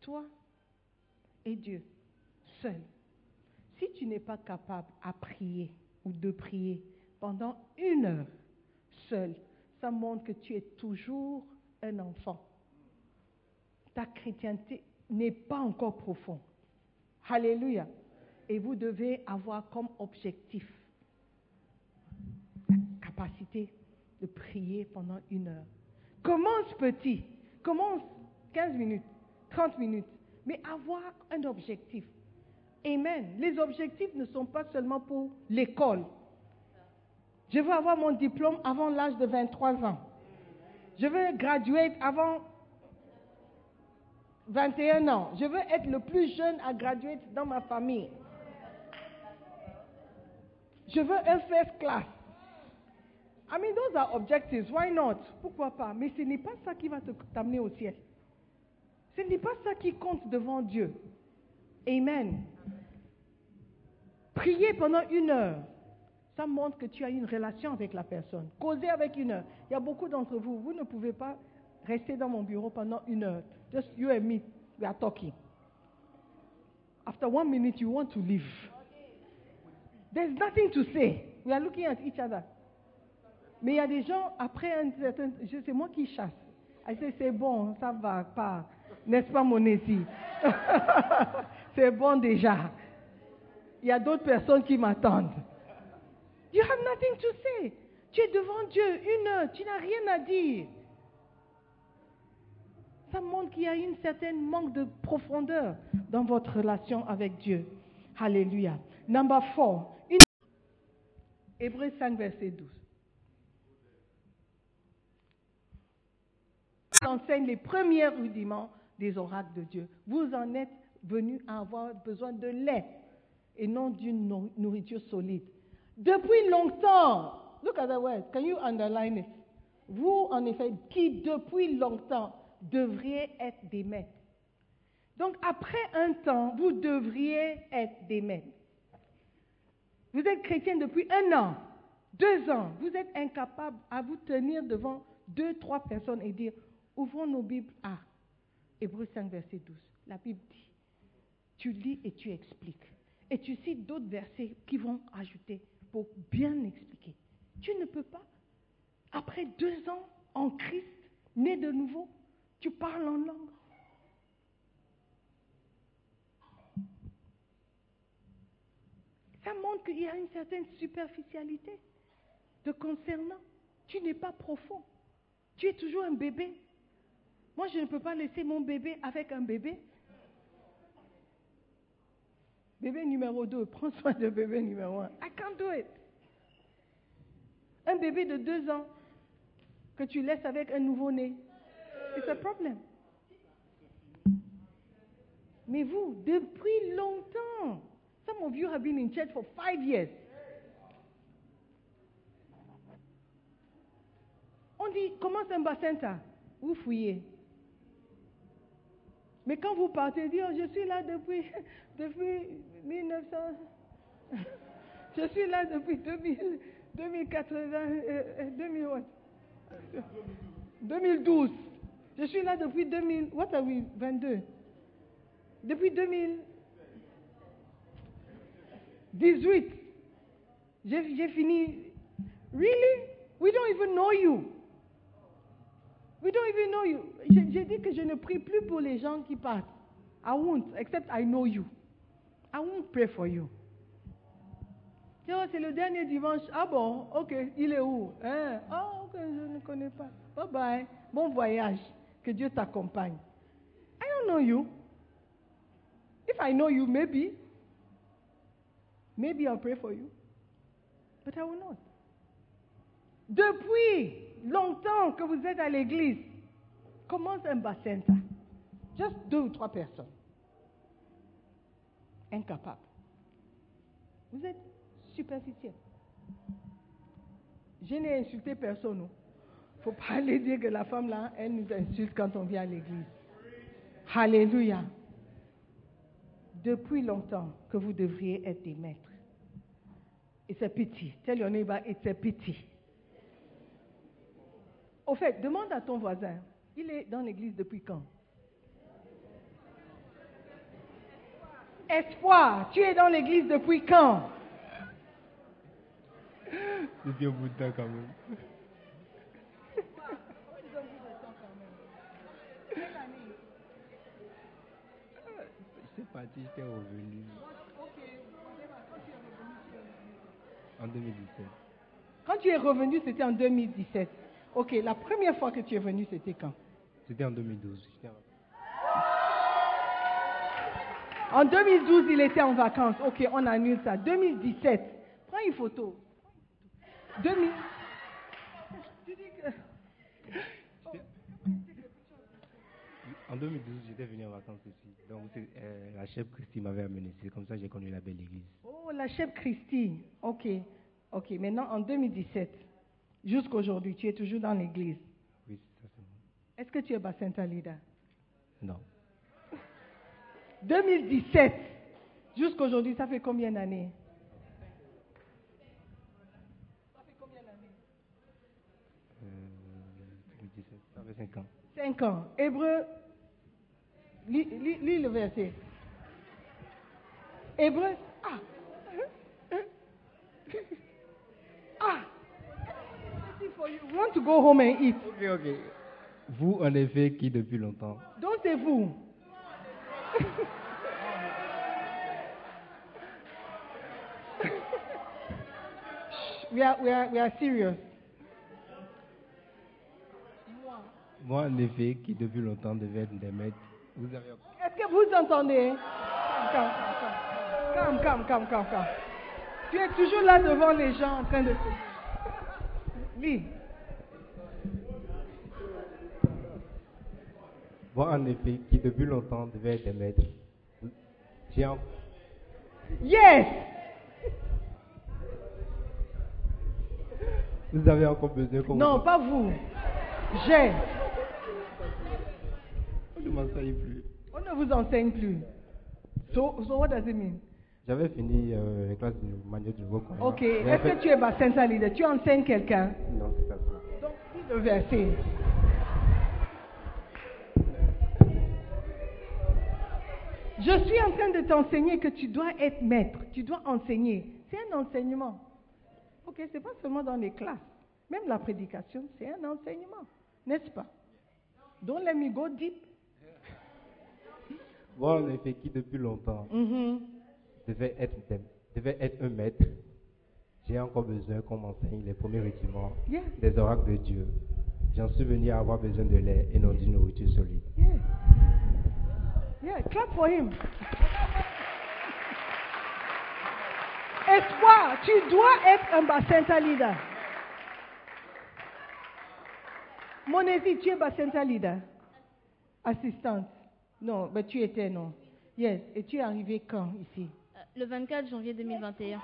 Toi et Dieu, seul. Si tu n'es pas capable à prier ou de prier pendant une heure seul, ça montre que tu es toujours un enfant. Ta chrétienté n'est pas encore profonde. Alléluia. Et vous devez avoir comme objectif la capacité de prier pendant une heure. Commence petit. Commence 15 minutes, 30 minutes. Mais avoir un objectif. Amen. Les objectifs ne sont pas seulement pour l'école. Je veux avoir mon diplôme avant l'âge de 23 ans. Je veux graduer avant 21 ans. Je veux être le plus jeune à graduer dans ma famille. Je veux un first class. I mean, those are objectives. Why not? Pourquoi pas? Mais ce n'est pas ça qui va t'amener au ciel. Ce n'est pas ça qui compte devant Dieu. Amen. Prier pendant une heure, ça montre que tu as une relation avec la personne. Causer avec une heure. Il y a beaucoup d'entre vous, vous ne pouvez pas rester dans mon bureau pendant une heure. Just you and me, we are talking. After one minute, you want to leave. There's nothing to say. We are looking at each other. Mais il y a des gens, après un certain... C'est moi qui chasse. I say, c'est bon, ça va pas. N'est-ce pas, mon [laughs] C'est bon déjà. Il y a d'autres personnes qui m'attendent. You have nothing to say. Tu es devant Dieu une heure, tu n'as rien à dire. Ça montre qu'il y a une certaine manque de profondeur dans votre relation avec Dieu. Alléluia. Number four. Une... Hébreu 5, verset 12. enseigne les premiers rudiments des oracles de Dieu. Vous en êtes venus à avoir besoin de lait et non d'une nour- nourriture solide. Depuis longtemps, look at the word, can you underline it? Vous, en effet, qui depuis longtemps devriez être des maîtres. Donc, après un temps, vous devriez être des maîtres. Vous êtes chrétien depuis un an, deux ans. Vous êtes incapable à vous tenir devant deux, trois personnes et dire ouvrons nos Bibles à Hébreu 5, verset 12. La Bible dit tu lis et tu expliques. Et tu cites d'autres versets qui vont ajouter pour bien expliquer. Tu ne peux pas. Après deux ans en Christ, né de nouveau, tu parles en langue. Ça montre qu'il y a une certaine superficialité te concernant. Tu n'es pas profond. Tu es toujours un bébé. Moi, je ne peux pas laisser mon bébé avec un bébé. Bébé numéro 2, [laughs] prends soin de bébé numéro 1. I can't do it. Un bébé de deux ans que tu laisses avec un nouveau-né, c'est un problème. Mais vous, depuis longtemps, some of you have been in church for five years. On dit, commence un bassin, vous fouillez. Mais quand vous partez, dire, je suis là depuis, depuis 1900, je suis là depuis 2000, 2080, euh, euh, 2000 what? 2012. Je suis là depuis 2000, what are we, 22. Depuis 2018. J'ai fini. Really? We don't even know you. We don't even know you. J'ai dit que je ne prie plus pour les gens qui partent. I won't, except I know you. I won't pray for you. Tiens, C'est le dernier dimanche. Ah bon, ok, il est où? Hein? Ah, ok, je ne connais pas. Bye bye. Bon voyage. Que Dieu t'accompagne. I don't know you. If I know you, maybe. Maybe I'll pray for you. But I will not. Depuis longtemps que vous êtes à l'église, commence un ça. Juste deux ou trois personnes. Incapables. Vous êtes superficiel. Je n'ai insulté personne. Ne faut pas [laughs] aller dire que la femme là, elle nous insulte quand on vient à l'église. Alléluia. Depuis longtemps que vous devriez être des maîtres. It's a pity. Tell your neighbor, it's a pity. Au fait, demande à ton voisin, Il est dans l'église depuis quand? Espoir, tu es dans l'église depuis quand? Depuis un bout de temps quand même. Pas si j'étais revenu. En 2017. Quand tu es revenu, c'était en 2017. Ok, la première fois que tu es venu, c'était quand? C'était en 2012. En- En 2012, il était en vacances. Ok, on annule ça. 2017, prends une photo. 2000. Tu dis que- En 2012, j'étais venu en vacances ici. Donc, euh, la chef Christy m'avait amené. C'est comme ça que j'ai connu la belle église. Oh, la chef Christie. Ok, ok. Maintenant, en 2017, jusqu'aujourd'hui, tu es toujours dans l'église. Oui, ça c'est bon. Est-ce que tu es leader Non. 2017, jusqu'aujourd'hui, ça fait combien d'années? Euh, 2017, ça fait 5 ans. 5 ans. Hébreu, lis, lis- lis le verset. Hébreu, ah. [laughs] Ah. This is for you. We want to go home and eat. Ok, ok. Vous, en effet, qui depuis longtemps? Donc c'est vous. We are, we are, we are serious. Moi, en effet, qui depuis longtemps devait être des maîtres. Vous avez Est-ce que vous entendez? Calme, calme, calme, calme, calme, calme. Tu es toujours là devant les gens en train de... Lis. Moi, en effet, qui depuis longtemps devait être des maîtres. J'ai Yes Vous avez encore besoin Non, vous... pas vous. J'ai. On ne m'enseigne plus. On ne vous enseigne plus. So, so what does it mean? J'avais fini euh, les classes de manière du croyant. Ok. Est-ce fait- que tu es Bacenta leader? Tu enseignes quelqu'un? Non, c'est pas ça. Donc, le verset. Je suis en train de t'enseigner que tu dois être maître, tu dois enseigner. C'est un enseignement. Ok, c'est pas seulement dans les classes. Même la prédication, c'est un enseignement, n'est-ce pas? Don't let me go deep. Moi, en effet, qui depuis longtemps Mhm. devait être, des- devait être un maître. J'ai encore besoin qu'on m'enseigne les premiers rudiments Yeah. des oracles de Dieu. J'en suis venu à avoir besoin de lait et non d'une nourriture solide. Yeah. Yeah, clap for him. Espoir, tu dois être un Bacenta leader. Monésie, tu es Bacenta leader. Assistante. Non, mais tu étais, non. Yes. Et tu es arrivé quand ici? Euh, Le 24 janvier 2021.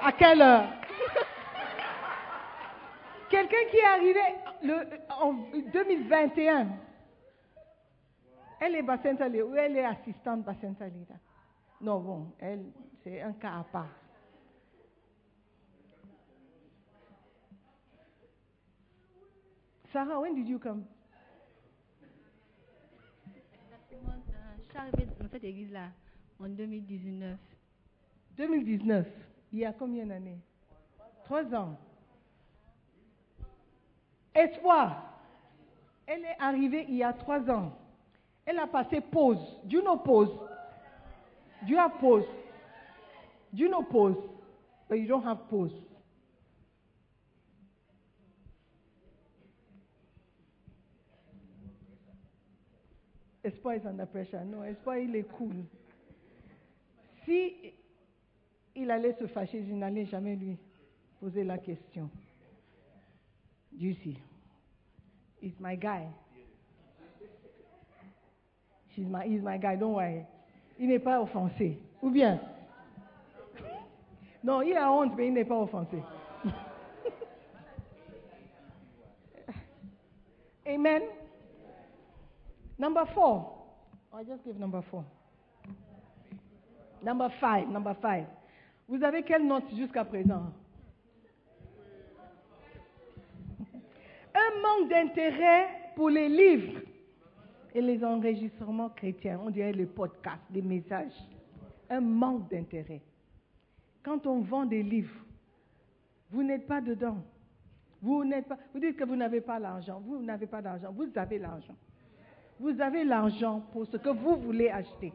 À quelle heure? Quelqu'un qui est arrivé le, en 2021. Elle est Bacenta Leader ou elle est assistante Non, bon, elle, c'est un cas à part. Sarah, when did you come? Euh, je suis arrivée dans cette église-là en 2019. 2019. Il y a combien d'années? Trois ans. Espoir. Elle est arrivée il y a trois ans. Elle a passé pause. Dieu know pause. Dieu a pause. Dieu know pause. But you don't have pause. Espoir is under pressure. Non, Espoir, il est cool. Si il allait se fâcher, je n'allais jamais lui poser la question. See, he's my guy. He's my guy, don't worry. Il n'est pas offensé. Ou bien [laughs] Non, il a honte, mais il n'est pas offensé. [laughs] Amen. Number four. I just give number four. Number five, number five. Vous avez quelle note jusqu'à présent? Un manque d'intérêt pour les livres et les enregistrements chrétiens, on dirait les podcasts, les messages. Un manque d'intérêt. Quand on vend des livres, vous n'êtes pas dedans. Vous n'êtes pas. Vous dites que vous n'avez pas l'argent. Vous n'avez pas d'argent. Vous avez l'argent. Vous avez l'argent pour ce que vous voulez acheter.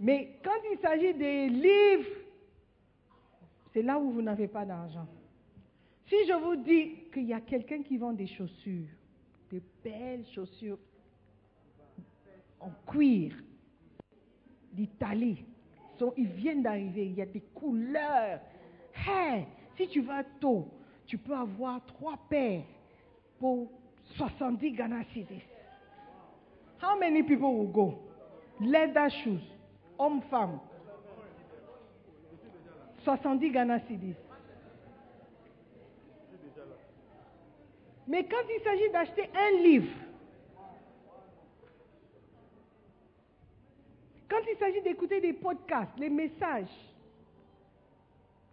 Mais quand il s'agit des livres, c'est là où vous n'avez pas d'argent. Si je vous dis qu'il y a quelqu'un qui vend des chaussures, des belles chaussures en cuir d'Italie, ils viennent d'arriver, il y a des couleurs. Hey, si tu vas tôt, tu peux avoir trois paires pour 70 Ghana cedis. How many people will go? Leather shoes, homme-femme. 70 Ghana cedis. Mais quand il s'agit d'acheter un livre, quand il s'agit d'écouter des podcasts, les messages,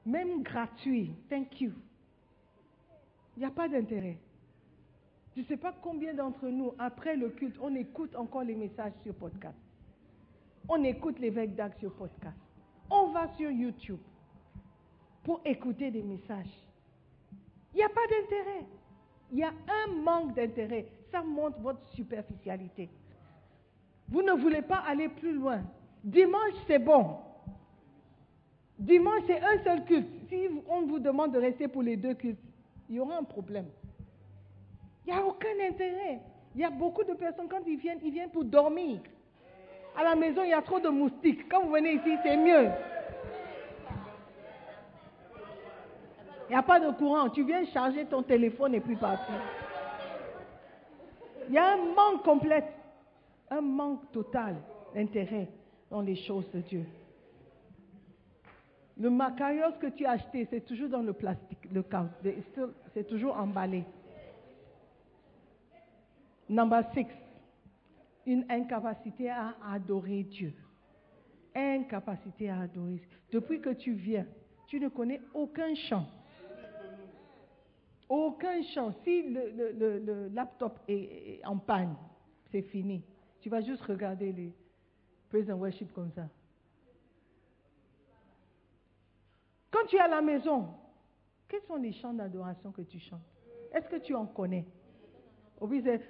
même gratuits, thank you, il n'y a pas d'intérêt. Je ne sais pas combien d'entre nous, après le culte, on écoute encore les messages sur podcast. On écoute l'évêque d'Ac sur podcast. On va sur YouTube pour écouter des messages. Il n'y a pas d'intérêt. Il y a un manque d'intérêt. Ça montre votre superficialité. Vous ne voulez pas aller plus loin. Dimanche, c'est bon. Dimanche, c'est un seul culte. Si on vous demande de rester pour les deux cultes, il y aura un problème. Il n'y a aucun intérêt. Il y a beaucoup de personnes, quand ils viennent, ils viennent pour dormir. À la maison, il y a trop de moustiques. Quand vous venez ici, c'est mieux. Il n'y a pas de courant. Tu viens charger ton téléphone et puis partir. Il y a un manque complet, un manque total d'intérêt dans les choses de Dieu. Le macarios que tu as acheté, c'est toujours dans le plastique, le c'est toujours emballé. Number six, une incapacité à adorer Dieu. Incapacité à adorer. Depuis que tu viens, tu ne connais aucun chant. Aucun chant. Si le, laptop est, en panne, c'est fini. Tu vas juste regarder les praise and worship comme ça. Quand tu es à la maison, quels sont les chants d'adoration que tu chantes? Est-ce que tu en connais? Au c'est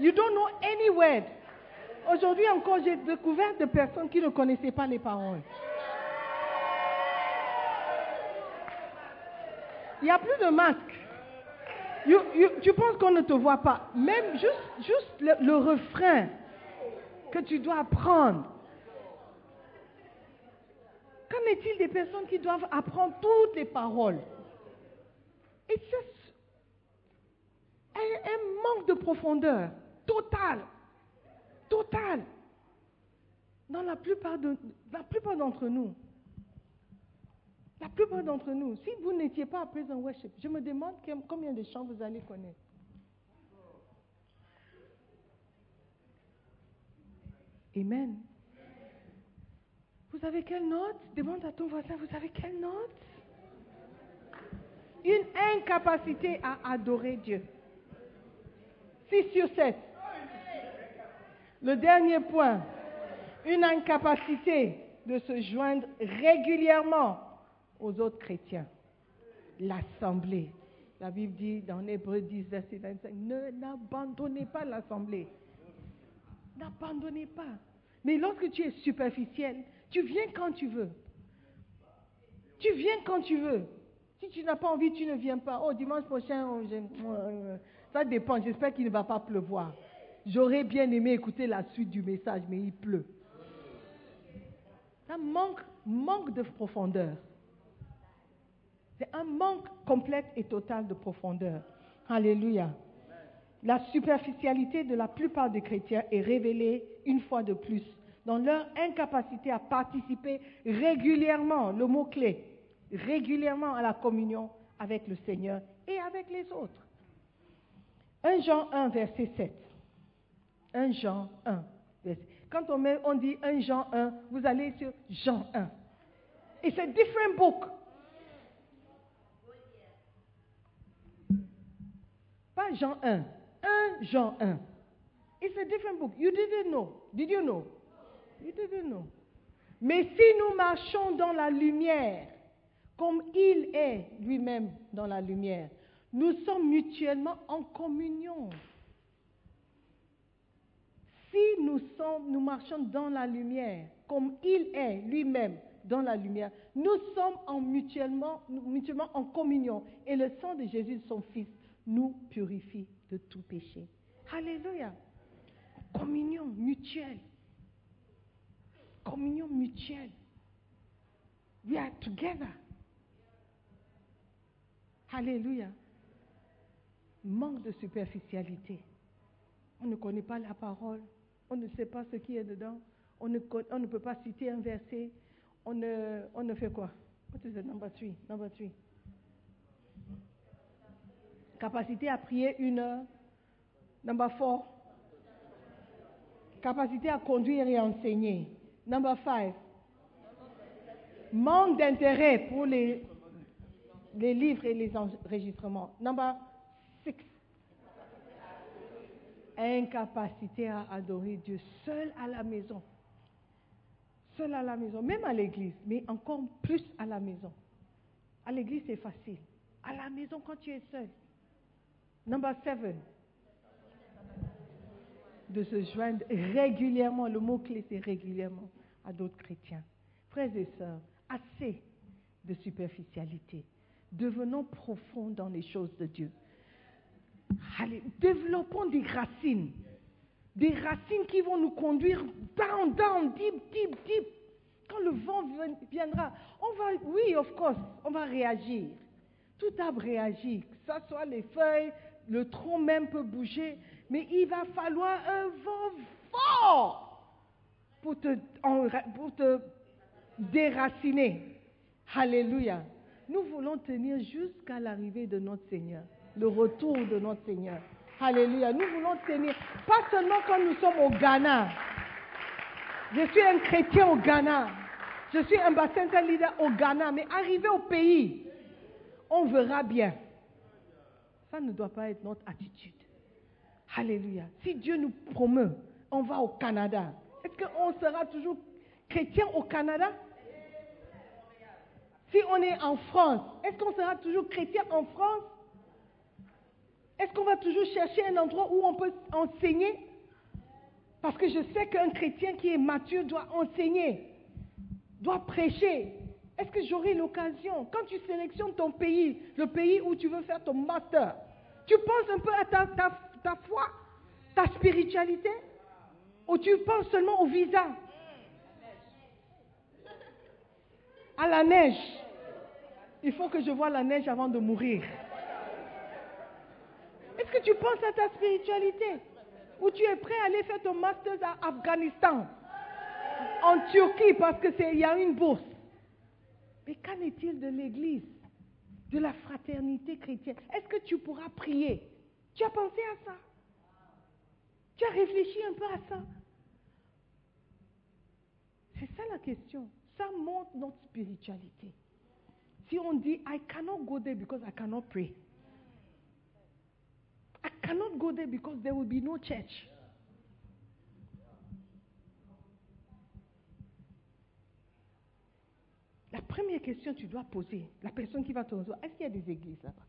You don't know any word. Aujourd'hui encore, j'ai découvert des personnes qui ne connaissaient pas les paroles. Il n'y a plus de masque tu penses qu'on ne te voit pas. Même juste, le, refrain que tu dois apprendre. Qu'en est-il des personnes qui doivent apprendre toutes les paroles? Et c'est un, un manque de profondeur total. Total. Dans la plupart d'entre nous. La plupart d'entre nous, si vous n'étiez pas à Praise Worship, je me demande combien de chants vous allez connaître. Amen. Vous avez quelle note? Demande à ton voisin, vous avez quelle note? Une incapacité à adorer Dieu. 6 sur 7. Le dernier point, une incapacité de se joindre régulièrement aux autres chrétiens. L'assemblée. La Bible dit dans Hébreu 10, verset 25, ne n'abandonnez pas l'assemblée. N'abandonnez pas. Mais lorsque tu es superficiel, tu viens quand tu veux. Tu viens quand tu veux. Si tu n'as pas envie, tu ne viens pas. Oh, dimanche prochain, ça dépend. J'espère qu'il ne va pas pleuvoir. J'aurais bien aimé écouter la suite du message, mais il pleut. Ça manque, manque de profondeur. C'est un manque complet et total de profondeur. Alléluia. La superficialité de la plupart des chrétiens est révélée une fois de plus dans leur incapacité à participer régulièrement, le mot-clé, régulièrement à la communion avec le Seigneur et avec les autres. 1 Jean 1, verset 7. 1 Jean 1, verset Quand on dit 1 Jean 1, vous allez sur Jean 1. It's a different book. Pas Jean 1. 1 Jean 1. It's a different book. You didn't know. Did you know? You didn't know. Mais si nous marchons dans la lumière, comme il est lui-même dans la lumière, nous sommes mutuellement en communion. Si nous, sommes, nous marchons dans la lumière, comme il est lui-même dans la lumière, nous sommes en mutuellement, mutuellement en communion. Et le sang de Jésus, son Fils, nous purifie de tout péché. Alléluia. Communion mutuelle. Communion mutuelle. We are together. Alléluia. Manque de superficialité. On ne connaît pas la parole. On ne sait pas ce qui est dedans. On ne, peut pas citer un verset. On ne, on ne fait quoi? What is the number three? Number three. Capacité à prier une heure. Number four. Capacité à conduire et enseigner. Number five. Manque d'intérêt pour les, les livres et les enregistrements. Number six. Incapacité à adorer Dieu seul à la maison. Seul à la maison, même à l'église, mais encore plus à la maison. À l'église, c'est facile. À la maison, quand tu es seul. Number seven. De se joindre régulièrement, le mot-clé c'est régulièrement, à d'autres chrétiens. Frères et sœurs, assez de superficialité. Devenons profonds dans les choses de Dieu. Allez, développons des racines. Des racines qui vont nous conduire down, down, deep, deep, deep. Quand le vent vien- viendra, on va, oui, of course, on va réagir. Tout arbre réagit, que ce soit les feuilles, le tronc même peut bouger, mais il va falloir un vent fort pour te, déraciner. Alléluia. Nous voulons tenir jusqu'à l'arrivée de notre Seigneur, le retour de notre Seigneur. Alléluia. Nous voulons tenir, pas seulement quand nous sommes au Ghana. Je suis un chrétien au Ghana. Je suis un bassin leader au Ghana, mais arrivé au pays, on verra bien. Ça ne doit pas être notre attitude. Alléluia. Si Dieu nous promeut, on va au Canada. Est-ce qu'on sera toujours chrétien au Canada? Si on est en France, est-ce qu'on sera toujours chrétien en France? Est-ce qu'on va toujours chercher un endroit où on peut enseigner? Parce que je sais qu'un chrétien qui est mature doit enseigner, doit prêcher. Est-ce que j'aurai l'occasion Quand tu sélectionnes ton pays, le pays où tu veux faire ton master, tu penses un peu à ta, foi, ta spiritualité Ou tu penses seulement au visa? À la neige. Il faut que je vois la neige avant de mourir. Est-ce que tu penses à ta spiritualité Ou tu es prêt à aller faire ton master à Afghanistan En Turquie parce qu'il y a une bourse? Mais qu'en est-il de l'Église, de la fraternité chrétienne? Est-ce que tu pourras prier? Tu as pensé à ça? Tu as réfléchi un peu à ça? C'est ça la question. Ça montre notre spiritualité. Si on dit, I cannot go there because I cannot pray. I cannot go there because there will be no church. La première question que tu dois poser, la personne qui va te recevoir, est-ce qu'il y a des églises là-bas?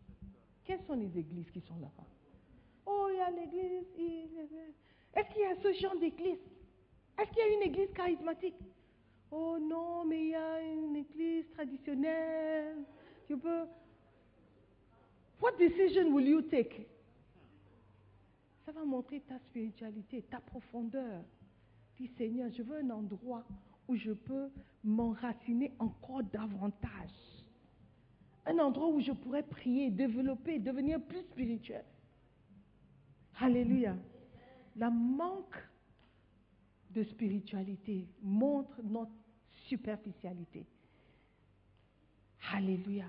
Quelles sont les églises qui sont là-bas? Oh, il y a l'église. Est-ce qu'il y a ce genre d'église? Est-ce qu'il y a une église charismatique? Oh non, mais il y a une église traditionnelle. Tu peux. What decision will you take? Ça va montrer ta spiritualité, ta profondeur. Dis Seigneur, je veux un endroit où je peux m'enraciner encore davantage. Un endroit où je pourrais prier, développer, devenir plus spirituel. Alléluia. La manque de spiritualité montre notre superficialité. Alléluia.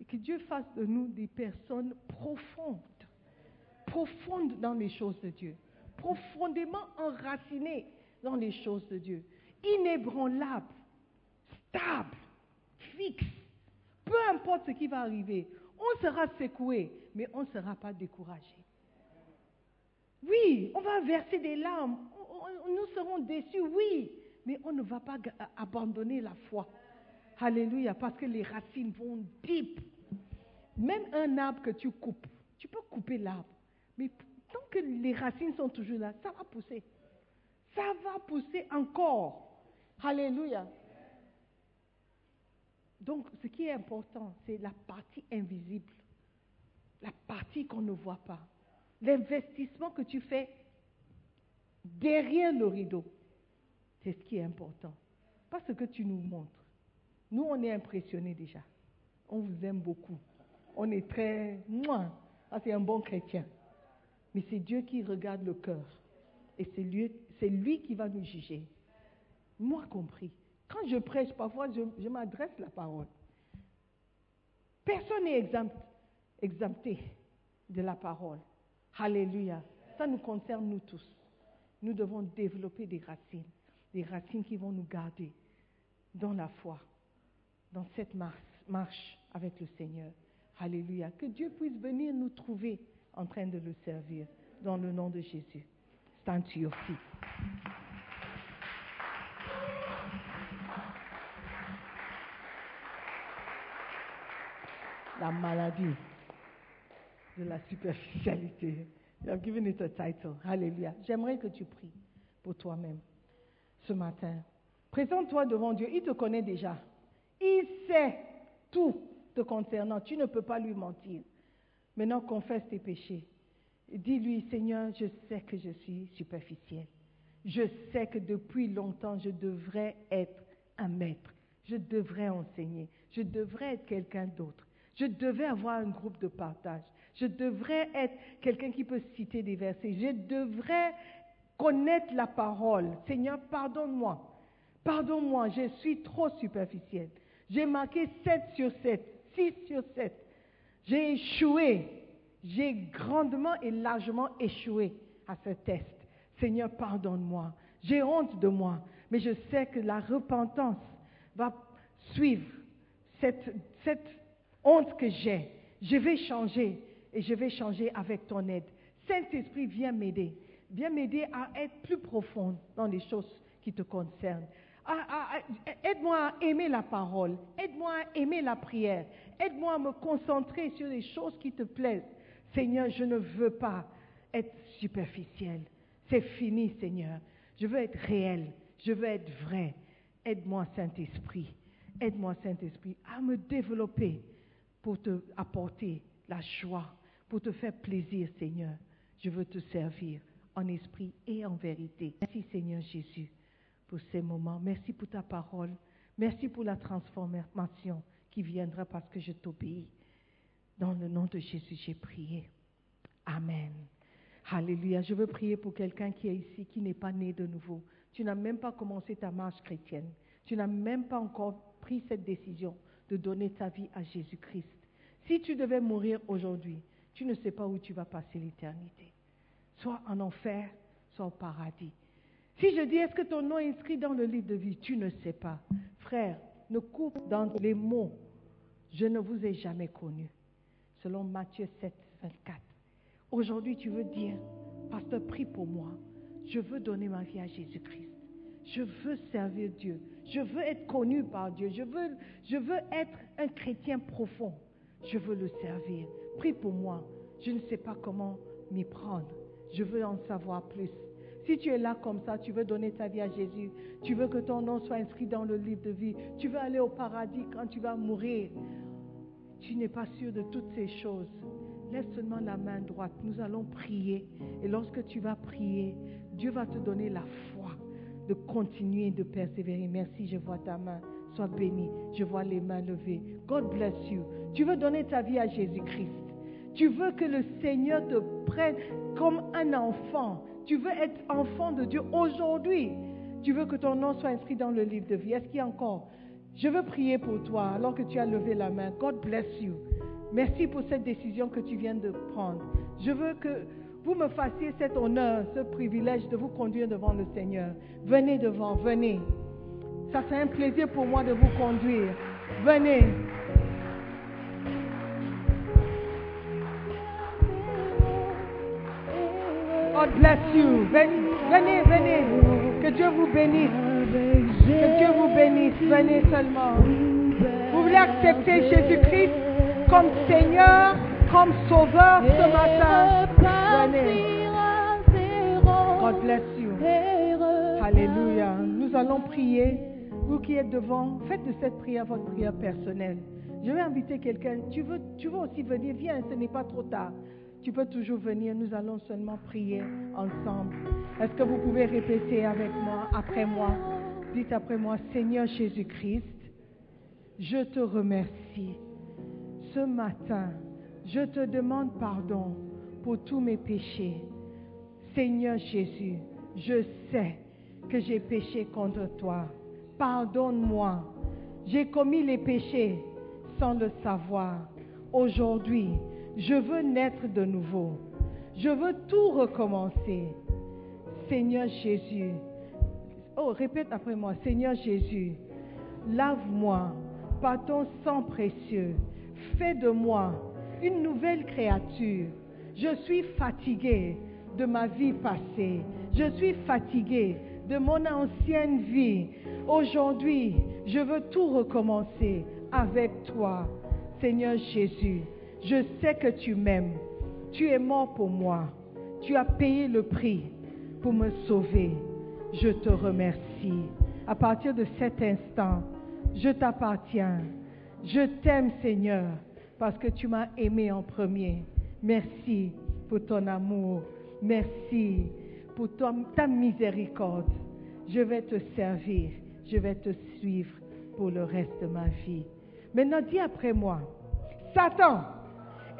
Et que Dieu fasse de nous des personnes profondes, profondes dans les choses de Dieu, profondément enracinées dans les choses de Dieu. Inébranlable, stable, fixe. Peu importe ce qui va arriver, on sera secoué, mais on ne sera pas découragé. Oui, on va verser des larmes, nous serons déçus, oui, mais on ne va pas ga- abandonner la foi. Alléluia, parce que les racines vont deep. Même un arbre que tu coupes, tu peux couper l'arbre, mais tant que les racines sont toujours là, ça va pousser. Ça va pousser encore. Alléluia. Donc, ce qui est important, c'est la partie invisible, la partie qu'on ne voit pas, l'investissement que tu fais derrière le rideau. C'est ce qui est important. Pas ce que tu nous montres. Nous, on est impressionnés déjà. On vous aime beaucoup. On est très... Mouah, ah, c'est un bon chrétien. Mais c'est Dieu qui regarde le cœur. Et c'est lui, c'est lui qui va nous juger. Moi compris. Quand je prêche, parfois, je, m'adresse la parole. Personne n'est exempt- exempté de la parole. Alléluia. Ça nous concerne nous tous. Nous devons développer des racines, des racines qui vont nous garder dans la foi, dans cette marche, marche avec le Seigneur. Alléluia. Que Dieu puisse venir nous trouver en train de le servir dans le nom de Jésus. Stand to your feet. La maladie de la superficialité. You have given it a title. Alléluia. J'aimerais que tu pries pour toi-même ce matin. Présente-toi devant Dieu. Il te connaît déjà. Il sait tout te concernant. Tu ne peux pas lui mentir. Maintenant, confesse tes péchés. Dis-lui, Seigneur, je sais que je suis superficiel. Je sais que depuis longtemps, je devrais être un maître. Je devrais enseigner. Je devrais être quelqu'un d'autre. Je devais avoir un groupe de partage. Je devrais être quelqu'un qui peut citer des versets. Je devrais connaître la parole. Seigneur, pardonne-moi. Pardonne-moi, je suis trop superficiel. J'ai marqué 7 sur 7, 6 sur 7. J'ai échoué. J'ai grandement et largement échoué à ce test. Seigneur, pardonne-moi. J'ai honte de moi, mais je sais que la repentance va suivre cette honte que j'ai. Je vais changer et je vais changer avec ton aide. Saint-Esprit, viens m'aider. Viens m'aider à être plus profonde dans les choses qui te concernent. Aide-moi à aimer la parole. Aide-moi à aimer la prière. Aide-moi à me concentrer sur les choses qui te plaisent. Seigneur, je ne veux pas être superficiel. C'est fini, Seigneur. Je veux être réel. Je veux être vrai. Aide-moi, Saint-Esprit. Aide-moi, Saint-Esprit, à me développer pour te apporter la joie, pour te faire plaisir, Seigneur. Je veux te servir en esprit et en vérité. Merci, Seigneur Jésus, pour ces moments. Merci pour ta parole. Merci pour la transformation qui viendra parce que je t'obéis. Dans le nom de Jésus, j'ai prié. Amen. Alléluia. Je veux prier pour quelqu'un qui est ici, qui n'est pas né de nouveau. Tu n'as même pas commencé ta marche chrétienne. Tu n'as même pas encore pris cette décision de donner ta vie à Jésus-Christ. Si tu devais mourir aujourd'hui, tu ne sais pas où tu vas passer l'éternité. Soit en enfer, soit au paradis. Si je dis, est-ce que ton nom est inscrit dans le livre de vie? Tu ne sais pas. Frère, ne coupe dans les mots. Je ne vous ai jamais connu. Selon Matthieu 7, 24. Aujourd'hui, tu veux dire, Pasteur, prie pour moi. Je veux donner ma vie à Jésus-Christ. Je veux servir Dieu. Je veux être connu par Dieu. Je veux, je veux être un chrétien profond. Je veux le servir. Prie pour moi. Je ne sais pas comment m'y prendre. Je veux en savoir plus. Si tu es là comme ça, tu veux donner ta vie à Jésus, tu veux que ton nom soit inscrit dans le livre de vie, tu veux aller au paradis quand tu vas mourir, tu n'es pas sûr de toutes ces choses. Lève seulement la main droite. Nous allons prier. Et lorsque tu vas prier, Dieu va te donner la foi de continuer de persévérer. Merci, je vois ta main. Sois béni. Je vois les mains levées. God bless you. Tu veux donner ta vie à Jésus-Christ. Tu veux que le Seigneur te prenne comme un enfant. Tu veux être enfant de Dieu aujourd'hui. Tu veux que ton nom soit inscrit dans le livre de vie. Est-ce qu'il y a encore? Je veux prier pour toi alors que tu as levé la main. God bless you. Merci pour cette décision que tu viens de prendre. Je veux que vous me fassiez cet honneur, ce privilège de vous conduire devant le Seigneur. Venez devant, venez. Ça serait un plaisir pour moi de vous conduire. Venez. God bless you. Venez, venez. Que Dieu vous bénisse. Que Dieu vous bénisse. Venez seulement. Vous voulez accepter Jésus-Christ comme Seigneur, comme Sauveur ce matin? Venez. God bless you. Alléluia. Nous allons prier. Vous qui êtes devant, faites de cette prière votre prière personnelle. Je vais inviter quelqu'un. Tu veux, tu veux aussi venir? Viens, ce n'est pas trop tard. Tu peux toujours venir. Nous allons seulement prier ensemble. Est-ce que vous pouvez répéter avec moi, après moi? Dites après moi, Seigneur Jésus-Christ, je te remercie. Ce matin, je te demande pardon pour tous mes péchés. Seigneur Jésus, je sais que j'ai péché contre toi. Pardonne-moi. J'ai commis les péchés sans le savoir. Aujourd'hui, je veux naître de nouveau. Je veux tout recommencer. Seigneur Jésus, oh, répète après moi, Seigneur Jésus, lave-moi par ton sang précieux. Fais de moi une nouvelle créature. Je suis fatigué de ma vie passée. Je suis fatigué de mon ancienne vie. Aujourd'hui, je veux tout recommencer avec toi. Seigneur Jésus, je sais que tu m'aimes. Tu es mort pour moi. Tu as payé le prix pour me sauver. Je te remercie. À partir de cet instant, je t'appartiens. Je t'aime, Seigneur, parce que tu m'as aimé en premier. Merci pour ton amour. Merci pour ta miséricorde. Je vais te servir. Je vais te suivre pour le reste de ma vie. Maintenant, dis après moi, Satan,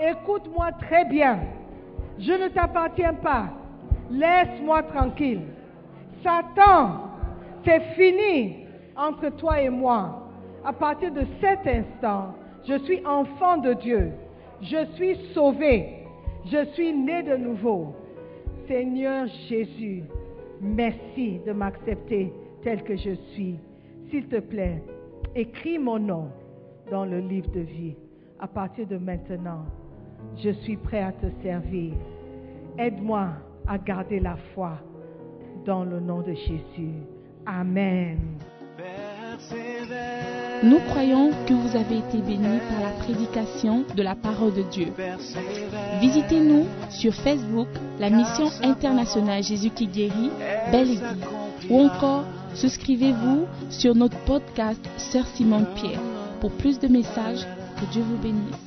écoute-moi très bien. Je ne t'appartiens pas. Laisse-moi tranquille. Satan, c'est fini entre toi et moi. À partir de cet instant, je suis enfant de Dieu. Je suis sauvé. Je suis né de nouveau. Seigneur Jésus, merci de m'accepter tel que je suis. S'il te plaît, écris mon nom dans le livre de vie. À partir de maintenant, je suis prêt à te servir. Aide-moi à garder la foi dans le nom de Jésus. Amen. Nous croyons que vous avez été bénis par la prédication de la parole de Dieu. Visitez-nous sur Facebook, la mission internationale Jésus qui guérit, Belle Église, ou encore souscrivez-vous sur notre podcast Sœur Simone Pierre. Pour plus de messages, que Dieu vous bénisse.